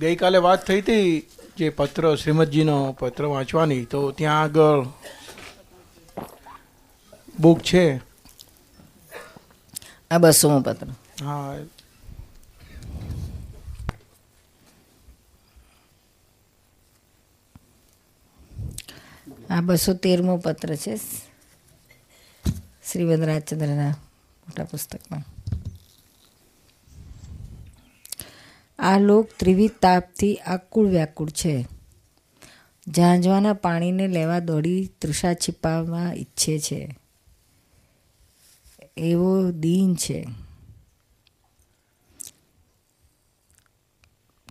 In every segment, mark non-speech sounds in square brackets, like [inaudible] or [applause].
ગઈકાલે વાત થઈ હતી જે પત્ર શ્રીમદજીનો પત્ર વાંચવાની તો ત્યાં આગળ બુક છે. આ બસોમાં પત્ર. હા. આ બસો તેરમો પત્ર છે. શ્રીવદ રાજચંદ્રના મોટા પુસ્તકમાં. આ લોક ત્રિવિધ તાપથી આકુળ વ્યાકુળ છે. ઝાંઝવાના પાણીને લેવા દોડી તૃષા છીપાવવા ઈચ્છે છે. એવો દીન છે.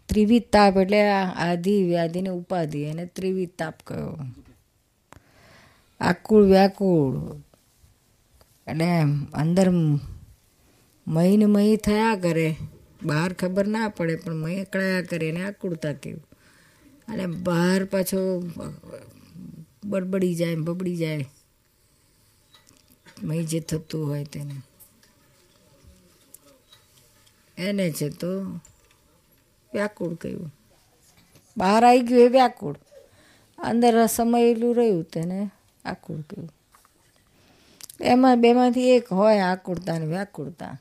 ત્રિવિધ તાપ એટલે આધિ વ્યાધિને ઉપાધિ એને ત્રિવિધ તાપ કયો આકુળ વ્યાકુળ એટલે અંદર મહી ને મહી થયા કરે. બહાર ખબર ના પડે, પણ મેં કળાયા કરે એને આકુળતા કેવું. અને બહાર પાછો બડબડી જાય બબડી જાય. મય જે થતું હોય તેને. એને છે તો વ્યાકુળ કહ્યું બહાર આવી ગયું એ વ્યાકુળ. અંદર સમયેલું રહ્યું તેને આકુળ કહ્યું એમાં બેમાંથી એક હોય આકુળતા ને વ્યાકુળતા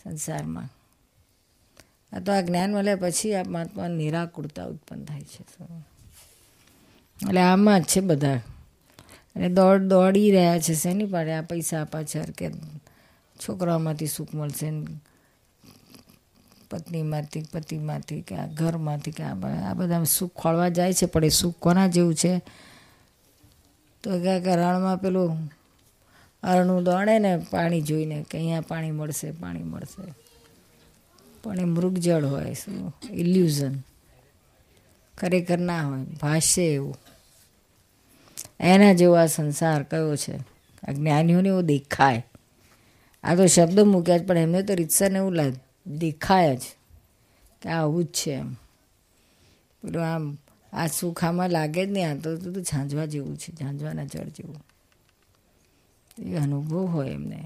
સંસારમાં. આ તો આ જ્ઞાન મળ્યા પછી આ મહાત્મા નિરાકુરતા ઉત્પન્ન થાય છે. એટલે આમાં જ છે બધા. અને દોડ દોડી રહ્યા છે શેની પાડે? આ પૈસા પાછળ કે છોકરાઓમાંથી સુખ મળશે પત્નીમાંથી, પતિમાંથી કે આ ઘરમાંથી કે આ બધા સુખ ખોળવા જાય છે, પણ એ સુખ કોના જેવું છે? તો કે રણમાં પેલું અરણું દોડે ને પાણી જોઈને કે અહીંયા પાણી મળશે પાણી મળશે. પણ એ મૃગજળ હોય, શું? ઇલ્યુઝન ખરેખર ના હોય, ભાષ્ય એવું. એના જેવો આ સંસાર કયો છે? આ જ્ઞાનીઓને એવું દેખાય. આ તો શબ્દ મૂક્યા જ, પણ એમને તો રીતસરને એવું લાગે દેખાય જ કે આવું જ છે એમ. પેલું આમ, આ સુખામાં લાગે જ નહીં, આ તો તો ઝાંઝવા જેવું છે, ઝાંઝવાના જળ જેવું. એ અનુભવ હોય એમને.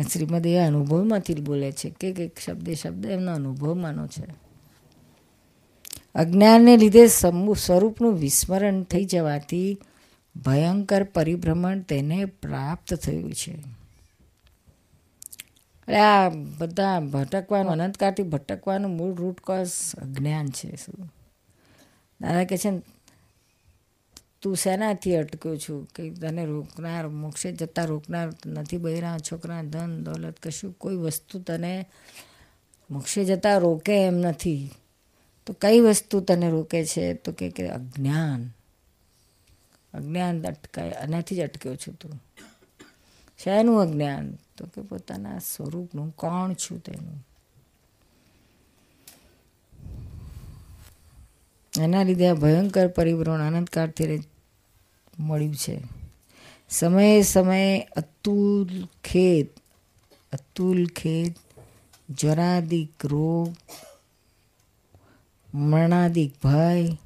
શ્રીમદ એ અનુભવમાંથી બોલે છે. કે એક શબ્દે શબ્દ એમનો અનુભવમાંનો છે. અજ્ઞાનને લીધે સ્વરૂપનું વિસ્મરણ થઈ જવાથી ભયંકર પરિભ્રમણ તેને પ્રાપ્ત થયું છે. એટલે આ બધા ભટકવાનું, અનંતકાળથી ભટકવાનું મૂળ રૂટ કોઝ અજ્ઞાન છે શું? દાદા કહે છે તું શેનાથી અટક્યો છું? કે તને રોકનાર, મોક્ષે જતા રોકનાર નથી બહેરા છોકરા, ધન, દોલત, કશું, કોઈ વસ્તુ તને મોક્ષે જતા રોકે એમ નથી. તો કઈ વસ્તુ તને રોકે છે? તો કે અજ્ઞાન. અજ્ઞાન અટકાય, આનાથી જ અટક્યો છું તું. શેનું અજ્ઞાન? તો કે પોતાના સ્વરૂપનું કોણ છું તેનું? એના લીધે આ ભયંકર પરિભ્રમણ આનંદકાળથી મળ્યું છે. સમયે સમયે અતુલ ખેદ અતુલ ખેદ જરાદિક રોગ, મરણાદિક ભય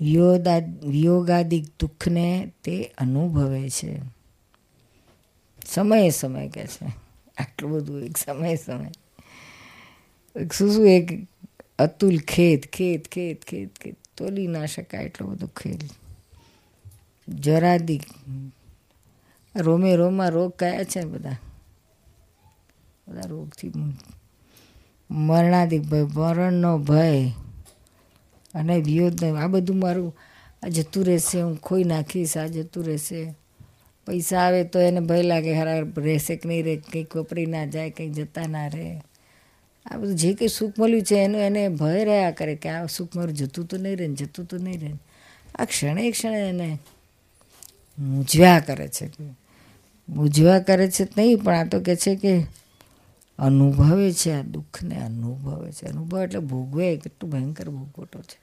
વિયોદા વિયોગાદિક દુઃખને તે અનુભવે છે. સમયે સમય કે છે. આટલું બધું એક સમય સમય. શું શું એક અતુલ ખેદ ખેદ ખેદ ખેદ ખેદ, તોલી ના શકાય એટલો બધો ખેદ. જરાદી રોમે રોમાં રોગ કયા છે બધા? બધા રોગથી મરણાદિક ભય, મરણનો ભય અને વિયોદ આ બધું મારું આ જતું રહેશે, હું ખોઈ નાખીશ, આ જતું રહેશે. પૈસા આવે તો એને ભય લાગે ખરા રહેશે કે નહીં રહે, કંઈક વપરી ના જાય, કંઈક જતા ના રહે. આ બધું જે કંઈ સુખ મળ્યું છે એનું એને ભય રહ્યા કરે કે આ સુખ મારું જતું તો નહીં રહે જતું તો નહીં રહે આ ક્ષણે ક્ષણે એને મૂંઝવ્યા કરે છે મૂંઝવ્યા કરે છે નહીં, પણ આ તો કહે છે કે અનુભવે છે, આ દુઃખને અનુભવે છે. અનુભવ એટલે ભોગવે, કેટલું ભયંકર ભોગવટો છે.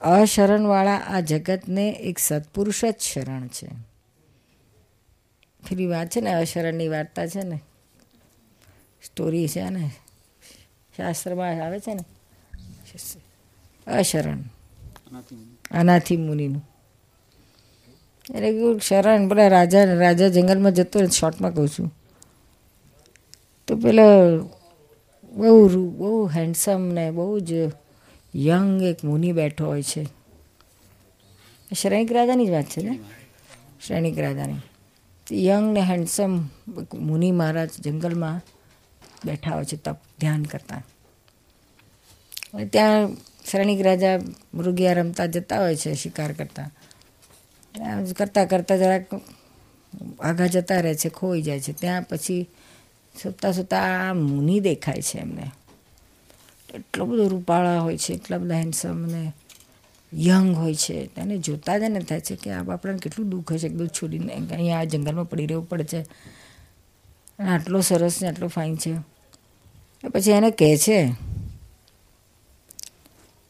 અશરણવાળા આ જગતને એક સત્પુરુષ જ શરણ છે. ફરી વાત છે ને, અશરણની વાર્તા છે ને, સ્ટોરી છે ને, શાસ્ત્રમાં આવે છે ને, અશરણ. અનાથી મુનિનું. એટલે શરણ પેલા રાજા રાજા જંગલમાં જતો શોર્ટમાં કહું છું. તો પેલા બહુ બહુ હેન્ડસમ ને બહુ જ યંગ એક મુનિ બેઠો હોય છે. શ્રેણિક રાજાની જ વાત છે ને? શ્રેણિક રાજાની. યંગ ને હેન્ડસમ મુનિ મહારાજ જંગલમાં બેઠા હોય છે, તપ ધ્યાન કરતા. ત્યાં શ્રેણિક રાજા મૃગિયા રમતા જતા હોય છે, શિકાર કરતા. કરતાં કરતાં જરાક આગા જતા રહે છે, ખોઈ જાય છે. ત્યાં પછી સૂતા સૂતા આ મુનિ દેખાય છે એમને. એટલો બધો રૂપાળા હોય છે, એટલા બધા હેન્ડસમ ને યંગ હોય છે. તેને જોતા જ એને થાય છે કે આ આપણને કેટલું દુઃખ હશે એકદમ છોડીને અહીંયા આ જંગલમાં પડી રહેવું પડે છે. આટલો સરસ ને આટલો ફાઇન છે. પછી એને કહે છે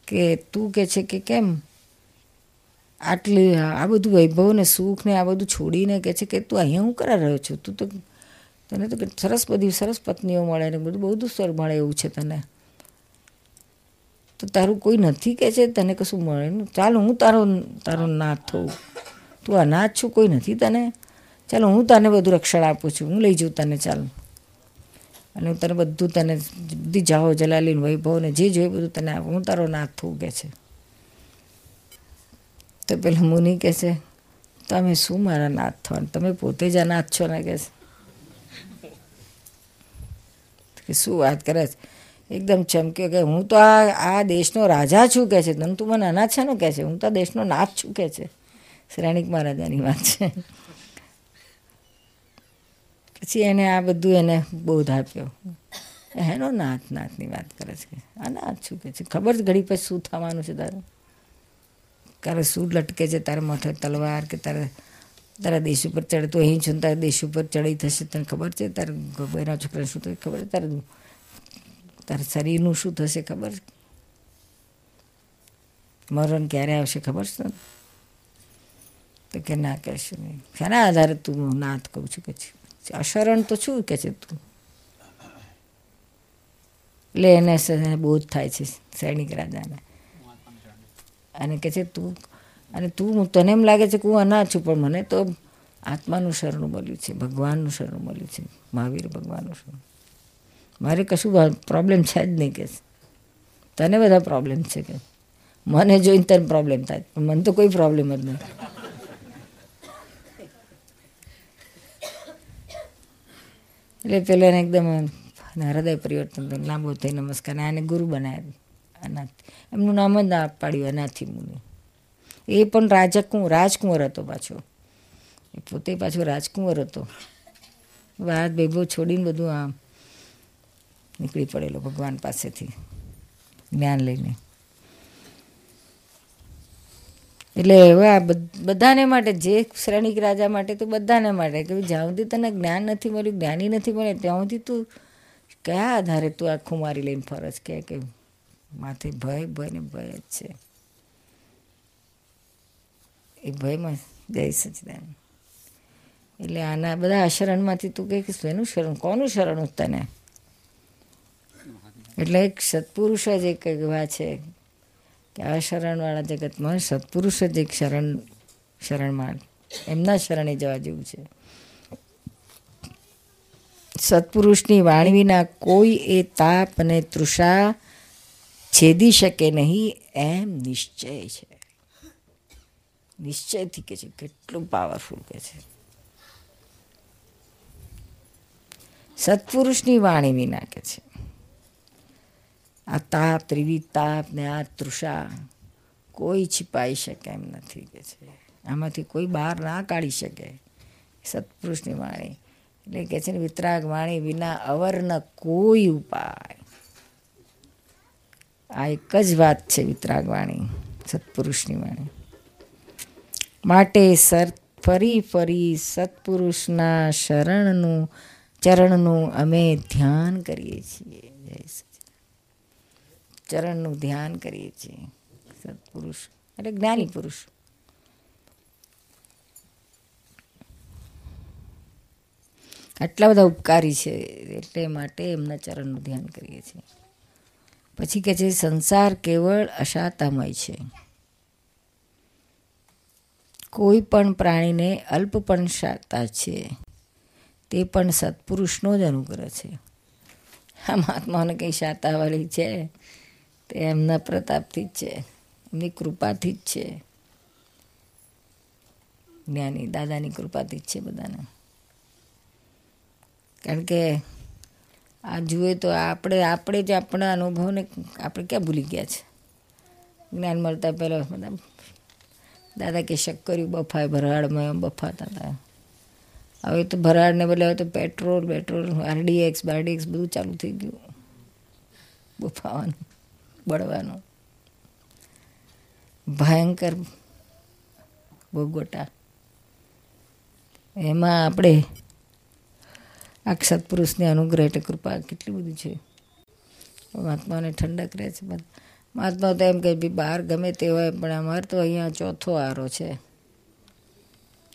કે તું કે છે કે કેમ? આટલી આ બધું વૈભવ ને સુખ ને આ બધું છોડીને કહે છે કે તું અહીંયા હું કરા રહ્યો છું? તું તો તને તો સરસ બધી, સરસ પત્નીઓ મળે ને બધું, બહુ સ્વર મળે એવું છે તને. તો તારું કોઈ નથી કે છે? તને કશું મળે ને? ચાલ હું તારો તારો નાથ થઉં તું અનાથ છું, કોઈ નથી તને? ચાલો હું તને બધું રક્ષણ આપું છું. હું લઈ જાઉં તને, ચાલ. અને હું તને બધું તને બધી જાઓ જલાલીન વૈભવ ને જે જોઈએ બધું તને હું તારો નાથ થવું કે છે? તો પેલા મુનિ કહે છે, તમે શું મારા નાથ થવાનું તમે પોતે જ અનાથ છો ને? કે છે. કે શું વાત કરે છે? એકદમ ચમક્યો કે હું તો આ આ દેશનો રાજા છું કે છે. તને તું મને અનાથ છે ને કહે છે? હું તો દેશનો નાથ છું કે છે. શ્રેણિક મહારાજાની વાત છે. પછી એને આ બધું એને બોધ આપ્યો. એનો નાથ નાથની વાત કરે છે. આ નાથ શું કે છે? ખબર ઘડી પછી શું થવાનું છે તારું? તારે શું લટકે છે? તારા માથે તલવાર કે તારે તારા દેશ ઉપર ચડતો અહીં છું તારા દેશ ઉપર ચડી થશે તને ખબર છે? તારા ગભેરા છોકરા શું થશે ખબર છે? તારું તારા શરીરનું શું થશે ખબર મરણ ક્યારે આવશે ખબર છે? તો કે ના કહેશું નહીં. શાના આધારે તું નાથ કહું છું કે છે? અશરણ તો છું કે છે તું? એટલે એને બોધ થાય છે સૈનિક રાજાને. અને કે છે તું, અને તું તને એમ લાગે છે કે હું અનાથ છું, પણ મને તો આત્માનું શરણું મળ્યું છે, ભગવાનનું શરણું મળ્યું છે, મહાવીર ભગવાનનું શરણું. મારે કશું પ્રોબ્લેમ છે જ નહીં કે તને બધા પ્રોબ્લેમ છે કે મને જોઈને તને પ્રોબ્લેમ થાય મને તો કોઈ પ્રોબ્લેમ જ નહીં. એટલે પેલો એને એકદમ હૃદય પરિવર્તન થયું લાંબો થઈ નમસ્કાર. આને ગુરુ બનાવ્યા અનાથ. એમનું નામ જ ના પાડ્યું, અનાથી મુનિ. એ પણ રાજકું રાજકુંવર હતો પાછો. એ પોતે પાછો રાજકુંવર હતો. વાત ભેગો છોડીને બધું આમ નીકળી પડેલો ભગવાન પાસેથી જ્ઞાન લઈને. એટલે હવે આ બધાને માટે, જે શ્રેણિક રાજા માટે, તો બધાને માટે. કે જ્યાં સુધી તને જ્ઞાન નથી મળ્યું, જ્ઞાની નથી મળે ત્યાં સુધી તું કયા આધારે તું આખું મારી લઈને ફરજ? કે કે માથે ભય ભય ને ભય જ છે. એ ભયમાં જય સચિદાન એટલે આના બધા આ શરણમાંથી તું કહે કે, શેનું શરણ? કોનું શરણ તને? એટલે એક સત્પુરુષ જ એક એવા છે કે આ શરણવાળા જગતમાં સત્પુરુષ જ એક શરણ શરણમાં એમના શરણે જવા જેવું છે. સત્પુરુષની વાણી વિના કોઈ એ તાપ અને તૃષા છેદી શકે નહીં, એમ નિશ્ચય છે. નિશ્ચયથી કે છે, કેટલું પાવરફુલ કે છે. સત્પુરુષની વાણી વિના કે છે. આ તાપ, ત્રિવિધ તાપ ને આ તૃષા, કોઈ છિપાઈ શકે એમ નથી કે છે. આમાંથી કોઈ બહાર ના કાઢી શકે. સત્પુરુષની વાણી. એટલે કે છે ને, વિતરાગ વાણી વિના અવર કોઈ ઉપાય. આ એક જ વાત છે વિતરાગ વાણી, સત્પુરુષની વાણી. માટે સર, ફરી ફરી સત્પુરુષના શરણનું, ચરણનું અમે ધ્યાન કરીએ છીએ. જય. ચરણનું ધ્યાન કરીએ છીએ. સત્પુરુષ એટલે જ્ઞાની પુરુષ. આટલા બધા ઉપકારી છે એટલે માટે એમના ચરણનું ધ્યાન કરીએ છીએ. પછી કે છે, સંસાર કેવળ અશાતામય છે. કોઈ પણ પ્રાણીને અલ્પ પણ શાતા છે, તે પણ સત્પુરુષનો જ અનુગ્રહ છે. આ મહાત્માઓને કંઈ શાતાવાળી છે? તે એમના પ્રતાપથી જ છે. એમની કૃપાથી જ છે. જ્ઞાની, દાદાની કૃપાથી જ છે બધાને. કારણ કે આ જુએ તો આપણે આપણે જ આપણા અનુભવને આપણે ક્યાં ભૂલી ગયા છે? જ્ઞાન મળતા પહેલાં બધા દાદા કે શક્કર્યું બફાય ભરાડમાં બફાતા હતા. હવે તો ભરાડને બદલે હવે તો પેટ્રોલ પેટ્રોલ, આરડીએક્સ, બારડીએક્સ બધું ચાલુ થઈ ગયું. બફાવાનું. બળવાનું. ભયંકર ભોગોટા એમાં આપણે આ સત્પુરુષની અનુગ્રહ એટલે કૃપા કેટલી બધી છે. મહાત્માને ઠંડક રહે છે. મહાત્મા તો એમ બી બહાર ગમે તે હોય, પણ અમારે તો અહીંયા ચોથો આરો છે.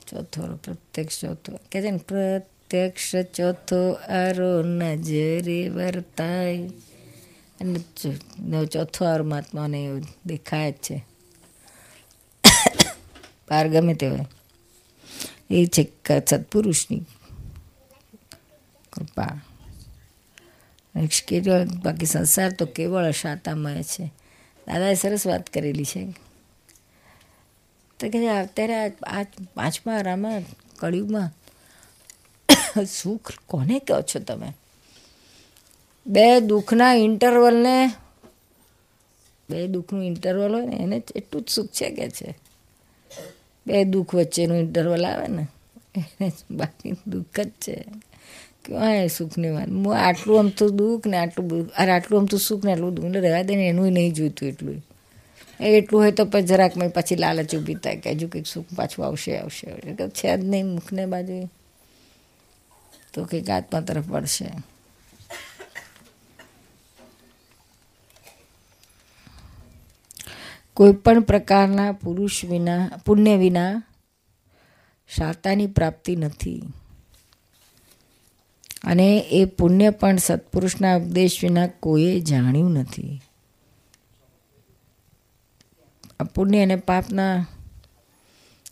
ચોથો પ્રત્યક્ષ ચોથો. કે છે ને, પ્રત્યક્ષ ચોથો આરો નજરે વર્તાય. અને ચોથો આરો મહાત્માને દેખાય જ છે. પાર ગમે તે હોય. એ છે સત્પુરુષની કૃપા. કેવળ બાકી સંસાર તો કેવળ શાતામય છે. દાદાએ સરસ વાત કરેલી છે. તો કે અત્યારે આ પાંચમા રામા કળિયુગમાં [coughs] સુખ કોને કહો છો તમે? બે દુઃખના ઇન્ટરવલને, બે દુઃખનું ઇન્ટરવલ હોય ને, એને એટલું જ સુખ છે કે છે. બે દુઃખ વચ્ચેનું ઇન્ટરવલ આવે ને, એને બાકી દુઃખ જ છે. ક્યાં સુખની વાત હું આટલું આમ તો દુઃખ ને આટલું અરે આટલું આમ તો સુખ ને આટલું દુઃખ એટલે રહેવા દે ને એનું નહીં જોઈતું એટલું. એટલું હોય તો પછી જરાક મેં પછી લાલચ ઊભી થાય કે હજુ કંઈક સુખ પાછું આવશે આવશે છે જ નહીં મુખને બાજુ તો કંઈક આત્મા તરફ પડશે કોઈ પણ પ્રકારના પુરુષ વિના, પુણ્ય વિના શાતાની પ્રાપ્તિ નથી. અને એ પુણ્ય પણ સત્પુરુષના ઉપદેશ વિના કોઈએ જાણ્યું નથી. આ પુણ્ય અને પાપના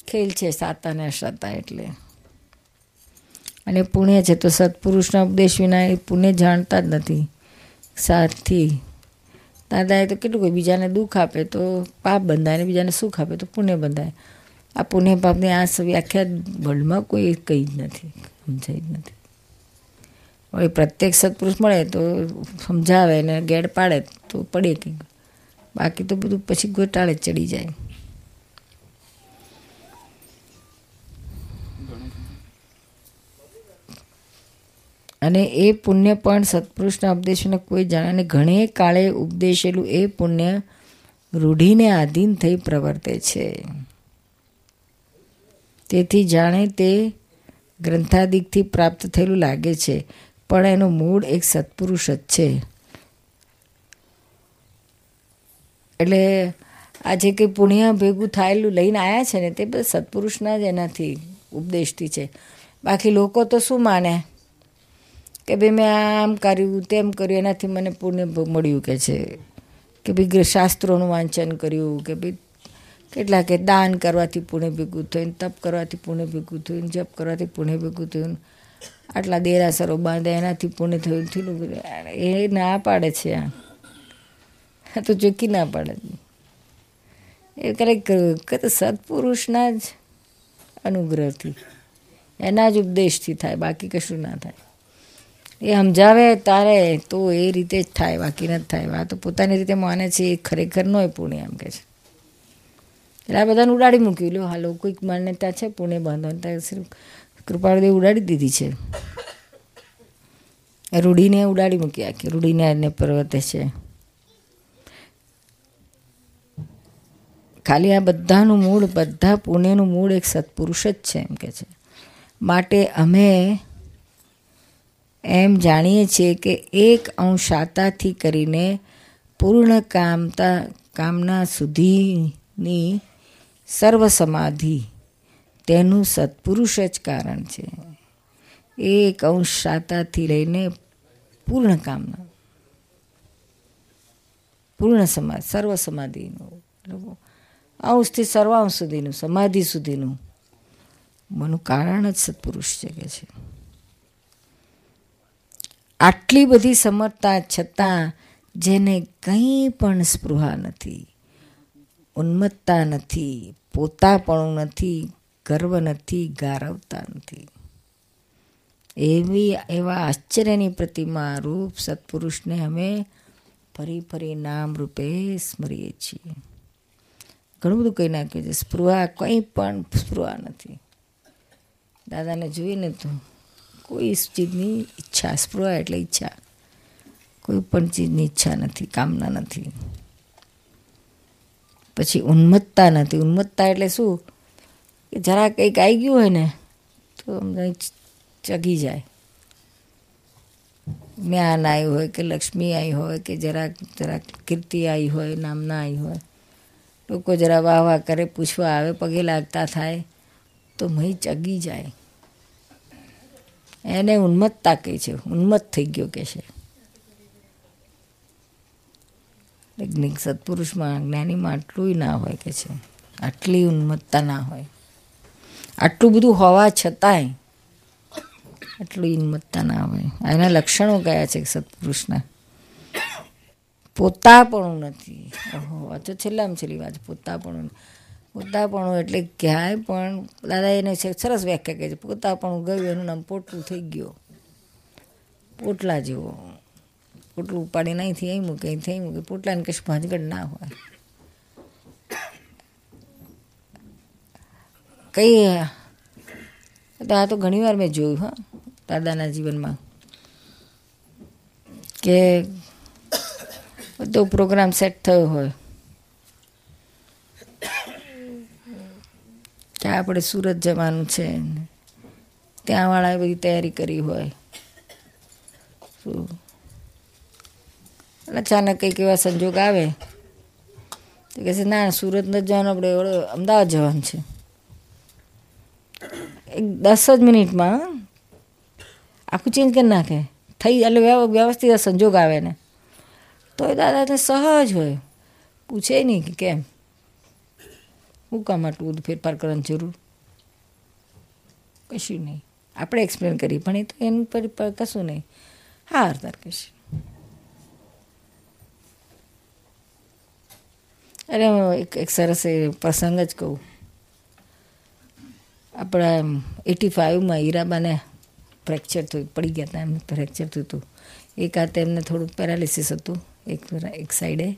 ખેલ છે સાતા અને અસાતા એટલે. અને પુણ્ય છે તો સત્પુરુષના ઉપદેશ વિના એ પુણ્ય જાણતા જ નથી. સાથી દાદાએ તો કેટલું કોઈ બીજાને દુઃખ આપે તો પાપ બંધાય ને બીજાને સુખ આપે તો પુણ્ય બંધાય. આ પુણ્ય પાપની આ વ્યાખ્યા વર્લ્ડમાં કોઈ કહી જ નથી, સમજાય જ નથી. હવે પ્રત્યેક સત્પુરુષ મળે તો સમજાવે ને ગેડ પાડે તો પડે કંઈક. બાકી તો બધું પછી ગોટાળે ચડી જાય. અને એ પુણ્ય પણ સત્પુરુષના ઉપદેશોને કોઈ જાણે ઘણે કાળે ઉપદેશેલું એ પુણ્ય રૂઢીને આધીન થઈ પ્રવર્તે છે. તેથી જાણે તે ગ્રંથાદિકથી પ્રાપ્ત થયેલું લાગે છે, પણ એનું મૂળ એક સત્પુરુષ જ છે. એટલે આ જે કંઈ પુણ્ય ભેગું થાયેલું લઈને આવ્યા છે ને તે બધા સત્પુરુષના જ એનાથી ઉપદેશથી છે. બાકી લોકો તો શું માને? કે ભાઈ મેં આમ કર્યું, તેમ કર્યું, એનાથી મને પુણ્ય મળ્યું કે છે. કે ભાઈ શાસ્ત્રોનું વાંચન કર્યું, કે ભાઈ કેટલા કે દાન કરવાથી પુણ્ય ભેગું થયું તપ કરવાથી પુણ્ય ભેગું થયું જપ કરવાથી પુણ્ય ભેગું થયું આટલા દેરાસરો બાંધે, એનાથી પુણ્ય થયું થયું એ ના પાડે છે આ. તો ચૂકી ના પાડે એ ક્યારેક તો સત્પુરુષના જ અનુગ્રહથી, એના જ ઉપદેશથી થાય, બાકી કશું ના થાય. એ સમજાવે તારે, તો એ રીતે જ થાય, બાકી નથી થાય. આ તો પોતાની રીતે માને છે, એ ખરેખર નો પુણ્ય એમ કે છે. એટલે આ બધાને ઉડાડી મૂક્યું. લો હાલો, કોઈક માન્યતા છે પુણ્ય બાંધવાની ત્યાં કૃપાળદેવ ઉડાડી દીધી છે. રૂડીને ઉડાડી મૂકી આખી રૂડીને એને પર્વતે છે. ખાલી આ બધાનું મૂળ, બધા પુણ્યનું મૂળ એક સત્પુરુષ જ છે, એમ કે છે. માટે અમે એમ જાણીએ છીએ કે એક અંશાતાથી કરીને પૂર્ણ કામતા, કામના સુધીની સર્વ સમાધિ તેનું સત્પુરુષ જ કારણ છે. એક અંશ શાતાથી લઈને પૂર્ણ કામના. પૂર્ણ સમાધિ સર્વ સમાધિનું અંશથી સર્વાંશ સુધીનું, સમાધિ સુધીનું. મનું કારણ જ સત્પુરુષ છે કે છે. આટલી બધી સમર્થતા છતાં જેને કંઈ પણ સ્પૃહા નથી ઉન્મત્તા નથી, પોતાપણું નથી, ગર્વ નથી, ગારવતા નથી. એવી, એવા આશ્ચર્યની પ્રતિમા રૂપ સત્પુરુષને અમે ફરી ફરી નામ રૂપે સ્મરીએ છીએ. ઘણું બધું કહી નાખ્યું છે. સ્પૃહા કંઈ પણ સ્પૃહા નથી. દાદાને જોઈને તો કોઈ ચીજની ઈચ્છા, સ્પૃહા એટલે ઈચ્છા. કોઈ પણ ચીજની ઈચ્છા નથી, કામના નથી. પછી ઉન્મત્તા નથી. ઉન્મત્તા એટલે શું? કે જરા કંઈક આવી ગયું હોય ને, તો અમને ચગી જાય. જ્ઞાન આવ્યું હોય કે લક્ષ્મી આવી હોય કે જરાક જરાક કીર્તિ આવી હોય, નામના આવી હોય. લોકો જરા વાહ વાહ કરે, પૂછવા આવે, પગે લાગતા થાય, તો મહી ચગી જાય. એને ઉન્મત્તા કહે છે. ઉન્મત્ત થઈ ગયો કે છે. સત્પુરુષમાં જ્ઞાનીમાં આટલું ના હોય કે છે. આટલી ઉન્મત્તા ના હોય. આટલું બધું હોવા છતાંય આટલું ઉન્મત્તા ના હોય. એના લક્ષણો કયા છે સત્પુરુષના? પોતાપણું નથી. ઓહો, આ તો છેલ્લામાં છેલ્લી વાત. પોતાપણું પોતાપણું એટલે ક્યાંય પણ, દાદા એને સરસ વ્યાખ્યા કહે છે, પોતાપણું ગયું, એનું નામ પોટલું થઈ ગયો. પોટલા જેવો. પોટલું ઉપાડીને અહીંથી અહીં મૂકે અહીં મૂકે પોટલાને કશું ભાંજગડ ના હોય. કઈ તો આ તો ઘણી વાર મેં જોયું, હા, દાદાના જીવનમાં. કે બધો પ્રોગ્રામ સેટ થયો હોય. કે આપણે સુરત જવાનું છે ત્યાં વાળાએ બધી તૈયારી કરી હોય. અચાનક કંઈક એવા સંજોગ આવે. તો કહે છે, ના, સુરત નથી જવાનું, આપણે અમદાવાદ જવાનું છે. એક દસ જ મિનિટમાં આખું ચેન્જ કરી નાખે. થઈ, એટલે વ્યવસ્થિત સંજોગ આવે ને. તો એ દાદાને સહજ હોય. પૂછે નહીં કે કેમ. હું કામ આટલું બધું ફેરફાર કરવાની જરૂર? કશું નહીં. આપણે એક્સપ્લેન કરીએ, પણ એ તો એનું પર કશું નહીં. હા હરતાર કશું. અરે એક એક સરસ એ પ્રસંગ જ કહું. આપણા એટી ફાઇવમાં હીરાબાને ફ્રેક્ચર થયું, પડી ગયા હતા એમને ફ્રેક્ચર થયું હતું. એક હાથે એમને થોડું પેરાલિસિસ હતું, એક એક સાઈડે.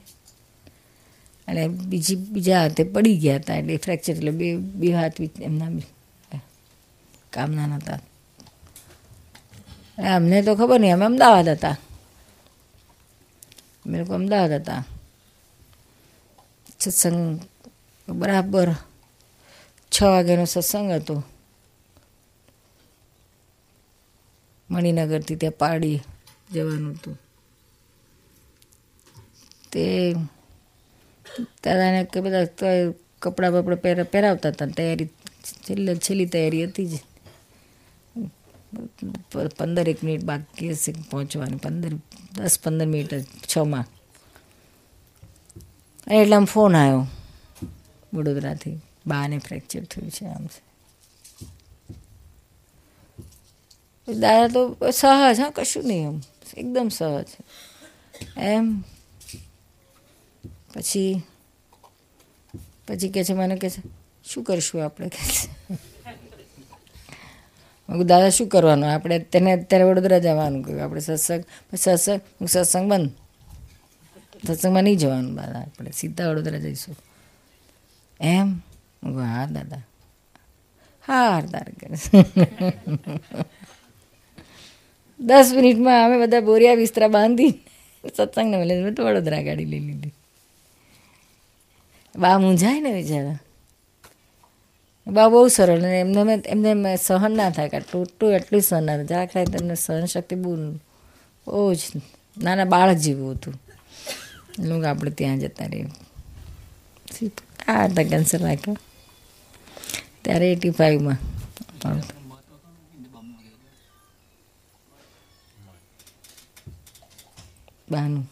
અને બીજી, બીજા હાથે પડી ગયા હતા એટલે ફ્રેક્ચર એટલે બે બે હાથ એમના કામના નહોતા અમને તો ખબર નહીં, અમે અમદાવાદ હતા. અમે લોકો અમદાવાદ હતા. સત્સંગ બરાબર છ વાગ્યાનો સત્સંગ હતો. મણિનગરથી ત્યાં પારડી જવાનું હતું. તે દાદાને કે બધા કપડાં બપડા પહેરા, પહેરાવતા હતા તૈયારી, છેલ્લે, છેલ્લી તૈયારી હતી જ. પંદર એક મિનિટ બાકી હશે પહોંચવાની, પંદર, દસ, પંદર મિનિટ છમાં એટલે આમ ફોન આવ્યો વડોદરાથી. બાને ફ્રેક્ચર થયું છે આમ. દાદા તો સહજ, હા, કશું નહીં એમ એકદમ સહજ. એમ. પછી પછી કે છે, મને કે છે, શું કરીશું આપણે? કે છે. દાદા, શું કરવાનું? આપણે તેને અત્યારે વડોદરા જવાનું. કહ્યું આપણે સત્સંગ સત્સંગ સત્સંગ બંધ. સત્સંગમાં નહીં જવાનું, દાદા. આપણે સીધા વડોદરા જઈશું. એમ? હા, દાદા. હા હરદાર કરે દસ મિનિટમાં અમે બધા બોરિયા વિસ્તરા બાંધી સત્સંગને મળે વડોદરા ગાડી લઈ લીધી. બા મૂંઝાય ને બિચારા. બા બહુ સરળ અને એમને એમને સહન ના થાય કે ટોટું એટલું સહન ના થાય. જરાક થાય તમને સહન શક્તિ બહુ બહુ જ નાના બાળક જેવું હતું. લોકો આપણે ત્યાં જતા રહીએ. આ હતા કેન્સર રાખ્યો. ત્યારે એટી ફાઈવમાં બાનું.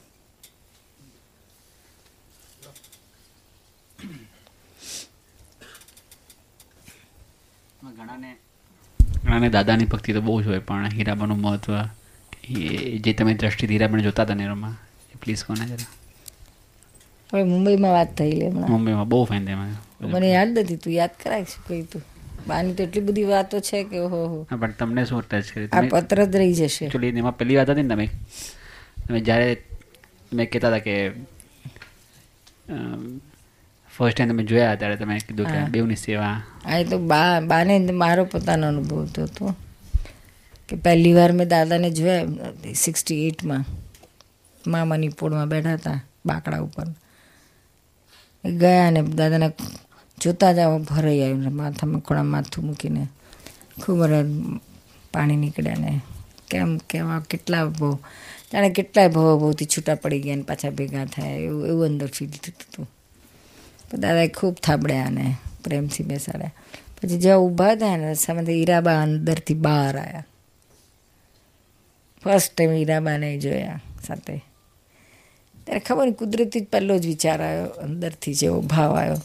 ઘણાને દાદાની ભક્તિ તો બહુ જ હોય પણ હીરાબાનું મહત્વ એ જે તમે દ્રષ્ટિ હીરાબાને જોતા હતા નેરોમાં એ પ્લીઝ કોને જરા? હવે મુંબઈમાં વાત થઈ હમણાં. મુંબઈમાં બહુ ફાઇન તેમાં. મને યાદ નથી તું યાદ કરાય શું કહ્યું તું. બાની તો એટલી બધી વાતો છે કે ઓહો હો. પણ તમને શું ટચ કરી આ પત્ર જ રહી જશે. એકચ્યુઅલી એમાં પહેલી વાત હતી ને તમે? તમે જ્યારે તમે કહેતા હતા કે ફર્સ્ટ ટાઈમ તમે જોયા ત્યારે તમે કીધું કે બેવની સેવા. આ એ તો બા બાને મારો પોતાનો અનુભવ તો હતો. કે પહેલી વાર મેં દાદાને જોયા સિક્સટી એટમાં મામાની પોળમાં બેઠા હતા બાકડા ઉપર. ગયા ને દાદાને જોતા જ ભરાઈ આવ્યું માથામાં ખોળા માથું મૂકીને. ખૂબ પાણી નીકળ્યા ને. કેમ કેવા કેટલા બહુ જાણે કેટલાય ભાવો બહુથી છૂટા પડી ગયા ને પાછા ભેગા થયા. એવું એવું અંદર ફીલ થતું હતું. દાદાએ ખૂબ થાબડ્યા અને પ્રેમથી બેસાડ્યા. પછી જ્યાં ઊભા થયા ને, સામેથી હીરાબા અંદરથી બહાર આવ્યા ફર્સ્ટ ટાઈમ હીરાબાને જોયા સાથે. ત્યારે ખબર નહીં, કુદરતી જ પહેલો જ વિચાર આવ્યો, અંદરથી જેવો ભાવ આવ્યો.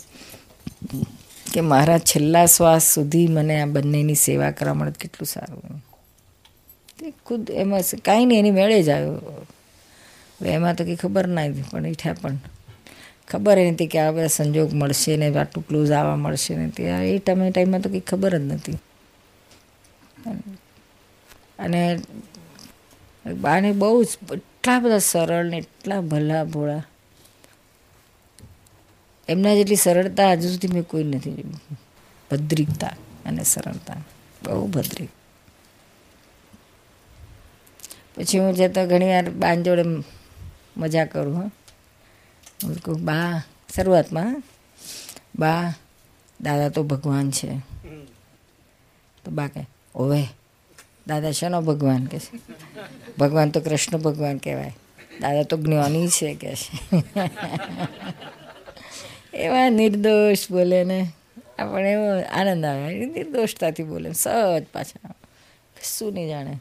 કે મારા છેલ્લા શ્વાસ સુધી મને આ બંનેની સેવા કરવા મળે કેટલું સારું તે ખુદ એમાં કાંઈ નહીં, એની મેળે જ આવ્યો. એમાં તો કંઈ ખબર ના પણ ઈઠા પણ ખબર એ નથી કે બધા સંજોગ મળશે ને આટલું ક્લોઝ આવવા મળશે ને તે. એ ટાઈમે ટાઈમમાં તો કંઈ ખબર જ નથી. અને બાને બહુ જ એટલા બધા સરળ ને એટલા ભલા ભોળા. એમના જેટલી સરળતા હજુ સુધી મેં કોઈ નથી ભદ્રિકતા અને સરળતા. બહુ ભદ્રિક પછી હું જતા ઘણી વાર બાન જોડે મજા કરું, હા. બા, શરૂઆતમાં, બા, દાદા તો ભગવાન છે. તો બા કે ઓવે, દાદા શેનો ભગવાન? કે ભગવાન તો કૃષ્ણ ભગવાન કહેવાય. દાદા તો જ્ઞાની છે કે એવા નિર્દોષ બોલે ને, આપણે એવો આનંદ આવે. નિર્દોષતાથી બોલે સહજ પાછા. શું નહીં જાણે.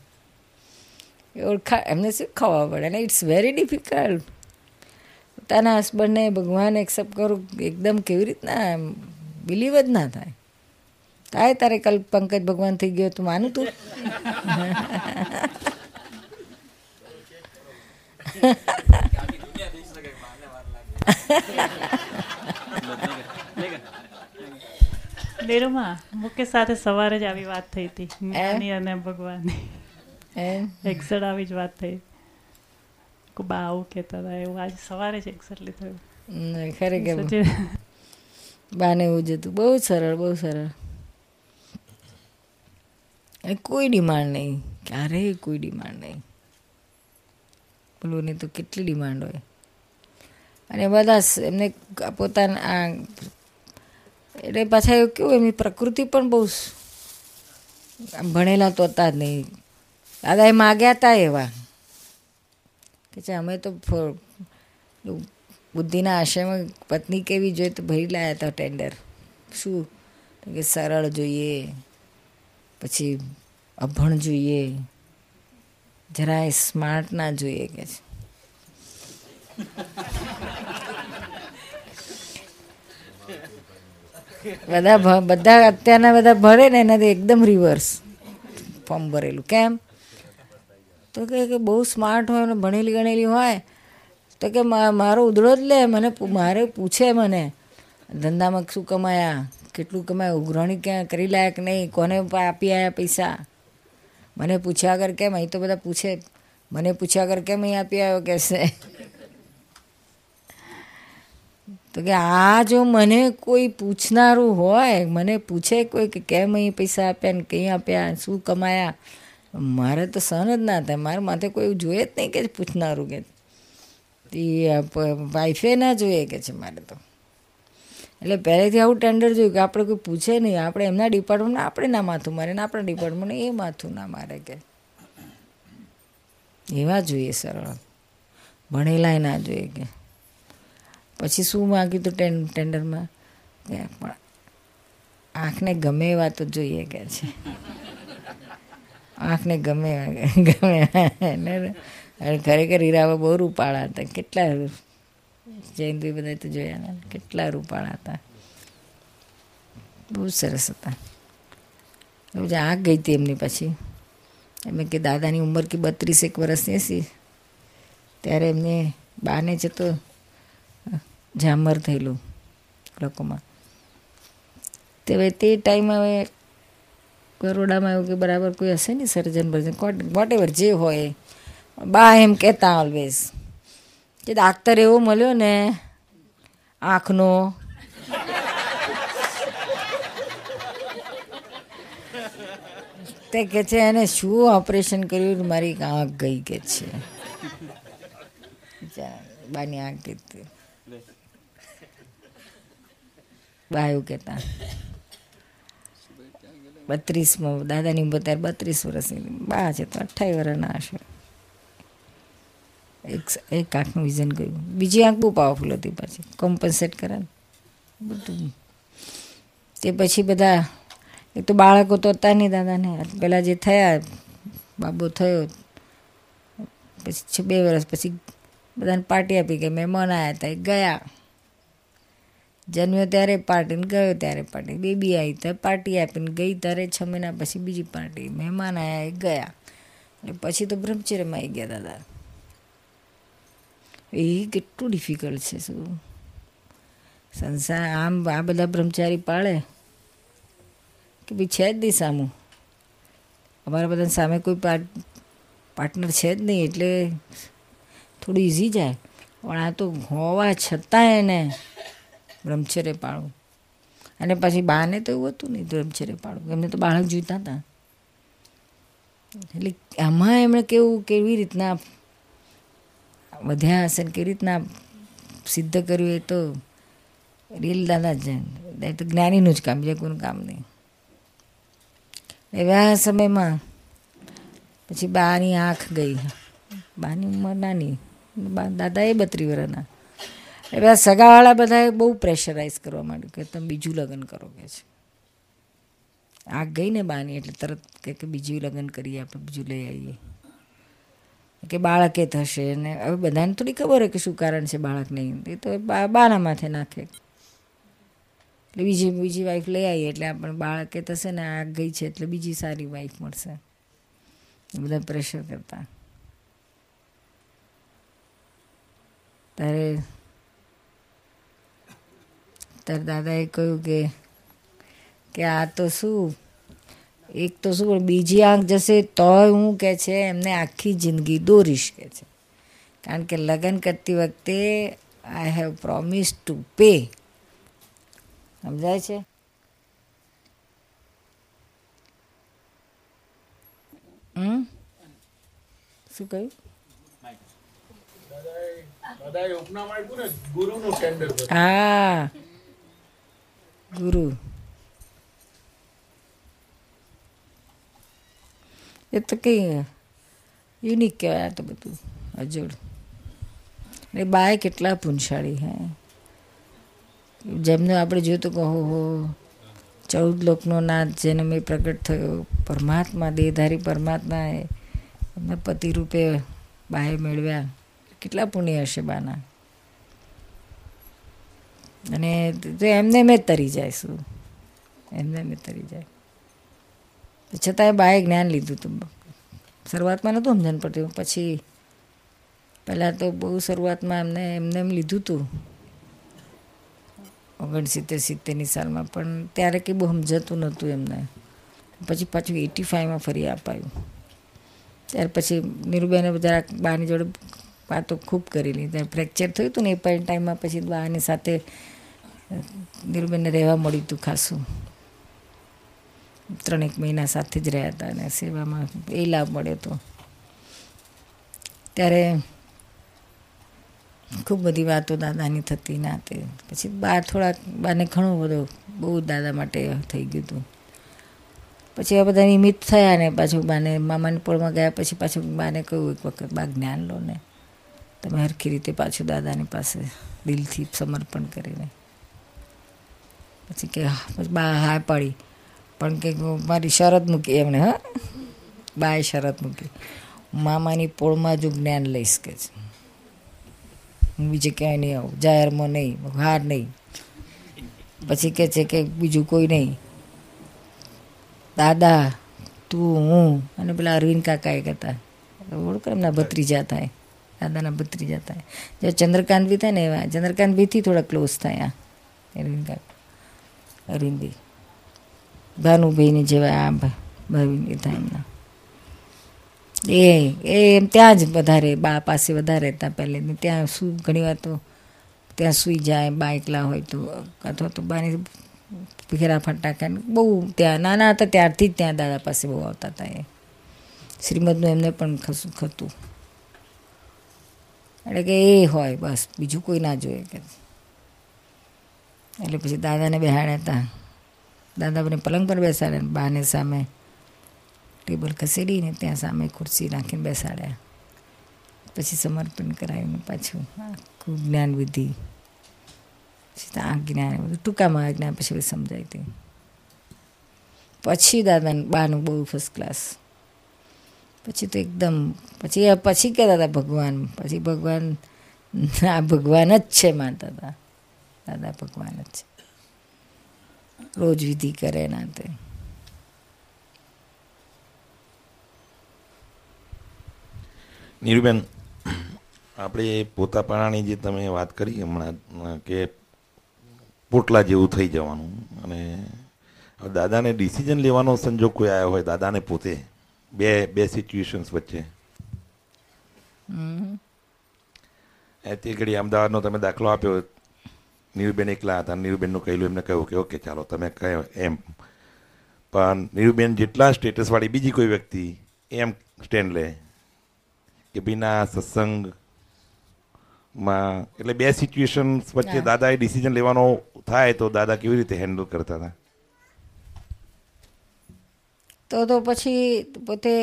ઓળખા, એમને શું ખાવા પડે ને? ઇટ્સ વેરી ડિફિકલ્ટ પોતાના હસબન્ડને ભગવાન એક્સેપ્ટ કરું એકદમ કેવી રીતના બિલીવ જ ના થાય. થાય તારે કલ પંકજ ભગવાન થઈ ગયો તું માનું તું. ડેરોમાં મુકેશ સાથે સવારે જ આવી વાત થઈ હતી. અને ભગવાનની. એમ? એક્ઝેટ આવી જ વાત થઈ. બા આવું કહેતા હતા એવું આજે સવારે જ એક્ઝેક્ટલી થયું ખરેખર બાને એવું જ હતું બહુ સરળ બહુ સરળ કોઈ ડિમાન્ડ નહીં ક્યારેય કોઈ ડિમાન્ડ નહીં પેલું તો કેટલી ડિમાન્ડ હોય અને બધા એમને પોતાના આ એટલે પાછા એવું કેવું એમની પ્રકૃતિ પણ બહુ ભણેલા તો હતા જ નહીં દાદા એ માગ્યા હતા એવા કે છે અમે તો બુદ્ધિના આશયમાં પત્ની કેવી જોઈએ તો ભરી લાયા હતા ટેન્ડર શું? કે સરળ જોઈએ, પછી અભણ જોઈએ, જરાય સ્માર્ટ ના જોઈએ કે છે. બધા બધા અત્યારના બધા ભરે ને એનાથી એકદમ રિવર્સ ફોર્મ ભરેલું. કેમ? તો કે કે બહુ સ્માર્ટ હોય અને ભણેલી ગણેલી હોય, તો કે મારો ઉધડો જ લે, મને મારે પૂછે મને, ધંધામાં શું કમાયા, કેટલું કમાયા, ઉઘરાણી ક્યાં કરી લાયક નહીં, કોને આપી આવ્યા પૈસા? મને પૂછ્યા વગર કેમ? અહીં તો બધા પૂછે મને પૂછ્યા વગર કેમ અહીં આપી આવ્યો કહેશે તો કે આ જો મને કોઈ પૂછનારું હોય, મને પૂછે કોઈ કે કેમ અહીં પૈસા આપ્યા ને કંઈ આપ્યા, શું કમાયા? મારે તો સહન જ ના થાય. મારા માથે કોઈ જોઈએ જ નહીં કે પૂછનારું કે. એ વાઈફે ના જોઈએ કે છે મારે તો. એટલે પહેલેથી આવું ટેન્ડર જોયું કે આપણે કોઈ પૂછે નહીં. આપણે એમના ડિપાર્ટમેન્ટમાં આપણે ના માથું મારે ને આપણા ડિપાર્ટમેન્ટ એ માથું ના મારે કે. એવા જોઈએ સરળ. ભણેલાય ના જોઈએ કે. પછી શું માગ્યું હતું ટેન ટેન્ડરમાં કે પણ આંખને ગમે એવા તો જોઈએ કે છે. આંખને ગમે ગમે. અને ખરેખર હીરાવા બહુ રૂપાળા હતા. કેટલા જયંતભાઈ બધા તો જોયા ને. કેટલા રૂપાળા હતા. બહુ સરસ હતા. એવું જ આંખ ગઈ હતી એમની પછી. એમ કે દાદાની ઉંમર કે બત્રીસેક વર્ષની હશે ત્યારે એમને બાને જતો ઝામર થયેલું લોકોમાં. તે હવે તે ટાઈમ હવે બરોડામાં એવું કે બરાબર કોઈ હશે ને સર્જન બર્જન. વોટ એવર જે હોય. બા એમ કહેતા ઓલવેઝ કે ડાક્ટર એવો મળ્યો ને, આંખનો. તે કે છે, એને શું ઓપરેશન કર્યું? મારી આંખ ગઈ કે છે. બાની આંખ ગઈ બા એવું કહેતા. બત્રીસમાં, દાદાની ઉંમર ત્યારે બત્રીસ વર્ષની. બા છે તો અઠ્ઠાવીસ વર્ષના હશે. એક એક આંખનું વિઝન ગયું બીજી આંખ બહુ પાવરફુલ હતી પાછી. કોમ્પન્સેટ કરે બધું. તે પછી બધા એક તો બાળકો તો હતા નહીં દાદાને. પહેલાં જે થયા, બાબો થયો. પછી બે વર્ષ પછી બધાને પાર્ટી આપી ગઈ મહેમાન આવ્યા હતા, એ ગયા. જન્મ્યો ત્યારે પાર્ટીને ગયો ત્યારે પાર્ટી બેબી આવી ત્યારે પાર્ટી આપીને ગઈ ત્યારે છ મહિના પછી બીજી પાર્ટી મહેમાન આવ્યા એ ગયા. અને પછી તો બ્રહ્મચર્યમાં આવી ગયા દાદા. એ કેટલું ડિફિકલ્ટ છે શું? સંસાર, આમ આ બધા બ્રહ્મચારી પાળે? કે ભાઈ છે જ નહીં સામું. અમારા બધા સામે કોઈ પાર્ટનર છે જ નહીં એટલે થોડું ઇઝી જાય. પણ આ તો હોવા છતાં એને બ્રહ્મચર્ય પાળવું. અને પછી બાને તો એવું હતું નહીં બ્રહ્મચર્ય પાળવું. એમને તો બાળક જોઈતા હતા. એટલે આમાં એમણે કેવું, કેવી રીતના વધ્યા હશે કેવી રીતના સિદ્ધ કર્યું એ તો રીલ દાદા જ તો જ્ઞાનીનું જ કામ, બીજા કોઈનું કામ નહીં. એવા સમયમાં પછી બાની આંખ ગઈ. બાની ઉંમર નાની. દાદા એ બત્રી વર્ષના. એ બધા સગાવાળા બધાએ બહુ પ્રેશરાઇઝ કરવા માંડ્યું કે તમે બીજું લગ્ન કરો કે છે. આગ ગઈ ને બાની એટલે તરત કે કે બીજું લગ્ન કરીએ, આપણે બીજું લઈ આવીએ. કે બાળકે થશે ને હવે બધાને થોડી ખબર હોય કે શું કારણ છે બાળક નહીં. એ તો બાના માથે નાખે. એટલે બીજી બીજી વાઈફ લઈ આવીએ એટલે આપણે બાળકે થશે ને આગ ગઈ છે એટલે બીજી સારી વાઈફ મળશે. બધા પ્રેશર કરતા. ત્યારે તાર દાદાએ કહ્યું કે કે આ તો શું? એક તો શું બીજી આંખ જશે તોય હું કે છે એમને આખી જિંદગી દોરીશ કે છે. કારણ કે લગ્ન કરતી વખતે I have promise to pay સમજાય છે? હમ? શું કહ્યું? હા. ગુરુ. એ તો કંઈ યુનિક કહેવાય આ તો બધું, અજોડ. ને બાય કેટલા પુનશાળી હે. જેમને આપણે જોયું તો કહો, હો, ચૌદ લોકનો નાથ જેને મેં પ્રગટ થયો, પરમાત્મા, દેહધારી પરમાત્મા એ એમને પતિ રૂપે બાએ મેળવ્યા. કેટલા પુણ્ય હશે બાના. અને એમને મેં તરી જાય શું? એમને મેં તરી જાય. છતાંય બાએ જ્ઞાન લીધું હતું. શરૂઆતમાં નહોતું સમજણ પડતું પછી પહેલાં તો બહુ શરૂઆતમાં એમને એમને એમ લીધું હતું. ઓગણસિત્તેર સિત્તેરની સાલમાં, પણ ત્યારે કંઈ બહુ સમજાતું નહોતું એમને. પછી પાછું એટી ફાઇવમાં ફરી અપાયું. ત્યાર પછી નીરુબેને બધા બાની જોડે વાતો ખૂબ કરેલી. ત્યારે ફ્રેક્ચર થયું હતું ને એ પણ ટાઈમમાં, પછી બાની સાથે નીરુબેનને રહેવા મળ્યું હતું ખાસું. ત્રણેક મહિના સાથે જ રહ્યા હતા અને સેવામાં એ લાભ મળ્યો હતો ત્યારે ખૂબ બધી વાતો દાદાની થતી ના તે. પછી બા થોડાક બાને ઘણો બધો, બહુ દાદા માટે થઈ ગયું હતું પછી આ બધા નિમિત્ત થયા ને પાછું બાને, મામાની પોળમાં ગયા પછી પાછું બાને કહ્યું એક વખત, બા, જ્ઞાન લો ને. તમે હરખી રીતે પાછું દાદાની પાસે દિલથી સમર્પણ કરીને. પછી કે પછી બા હા પાડી. પણ કે મારી શરત મૂકી એમણે, હા. બાએ શરત મૂકી. મામાની પોળમાં જ જ્ઞાન લઈશ કે છે. હું બીજે ક્યાંય નહીં આવું. જાહેરમાં નહીં, હાર નહીં. પછી કે છે કે બીજું કોઈ નહીં. દાદા, તું, હું. અને પેલા અરવિંદ કાકા એ કહેતા, ઓળખો એમના ભત્રીજા થાય. દાદાના ભત્રીજા થાય. જે ચંદ્રકાંત બી થાય ને એવા ચંદ્રકાંત બીથી થોડા ક્લોઝ થયા અરવિંદ કાકા. અરવિંદભાઈ ભાનુભાઈની જેવા આ ભાવિની એમના એ એ એમ ત્યાં જ વધારે, બા પાસે વધારે હતા પહેલે ત્યાં શું ઘણી વાર તો ત્યાં સૂઈ જાય, બા એકલા હોય તો, અથવા તો બાની ફેરા ફટાકા બહુ ત્યાં, નાના હતા ત્યારથી જ ત્યાં દાદા પાસે બહુ આવતા હતા એ. શ્રીમદનું એમને પણ ખસું, ખતું. એટલે કે એ હોય, બસ. બીજું કોઈ ના જોઈએ. કે એટલે પછી દાદાને બેહાડ્યા હતા. દાદા મને પલંગ પર બેસાડ્યા બાને સામે ટેબલ ખસેડીને ત્યાં સામે ખુરશી નાખીને બેસાડ્યા. પછી સમર્પણ કરાવ્યું પાછું આખું જ્ઞાન વિધિ. પછી આ જ્ઞાન, બધું ટૂંકામાં આ જ્ઞાન પછી સમજાય તે. પછી દાદાને, બાનું બહુ ફર્સ્ટ ક્લાસ પછી તો એકદમ, પછી પછી કહેતા હતા ભગવાન? પછી ભગવાન, આ ભગવાન જ છે માનતા હતા. દાદા ભગવાન જ. છે રોજ વિધિ કરે ના તે. નીરુબેન આપણે પોતાપણાની જે તમે વાત કરી હમણાં કે પોટલા જેવું થઈ જવાનું અને હવે દાદાને ડિસિઝન લેવાનો સંજોગ કોઈ આવ્યો હોય દાદાને પોતે બે બે સિચ્યુએશન્સ વચ્ચે. એ તે ઘડી અમદાવાદનો તમે દાખલો આપ્યો નીરુબેન એકલા હતા નીરુબેનનું કહેલું એમને કહ્યું કે ઓકે ચાલો તમે કહો એમ પણ નીરુબેન જેટલા સ્ટેટસવાળી બીજી કોઈ વ્યક્તિ એમ સ્ટેન્ડ લે કે બિના સત્સંગમાં એટલે બે સિચ્યુએશન્સ વચ્ચે દાદાએ ડિસિઝન લેવાનો થાય તો દાદા કેવી રીતે હેન્ડલ કરતા હતા? તો તો પછી પોતે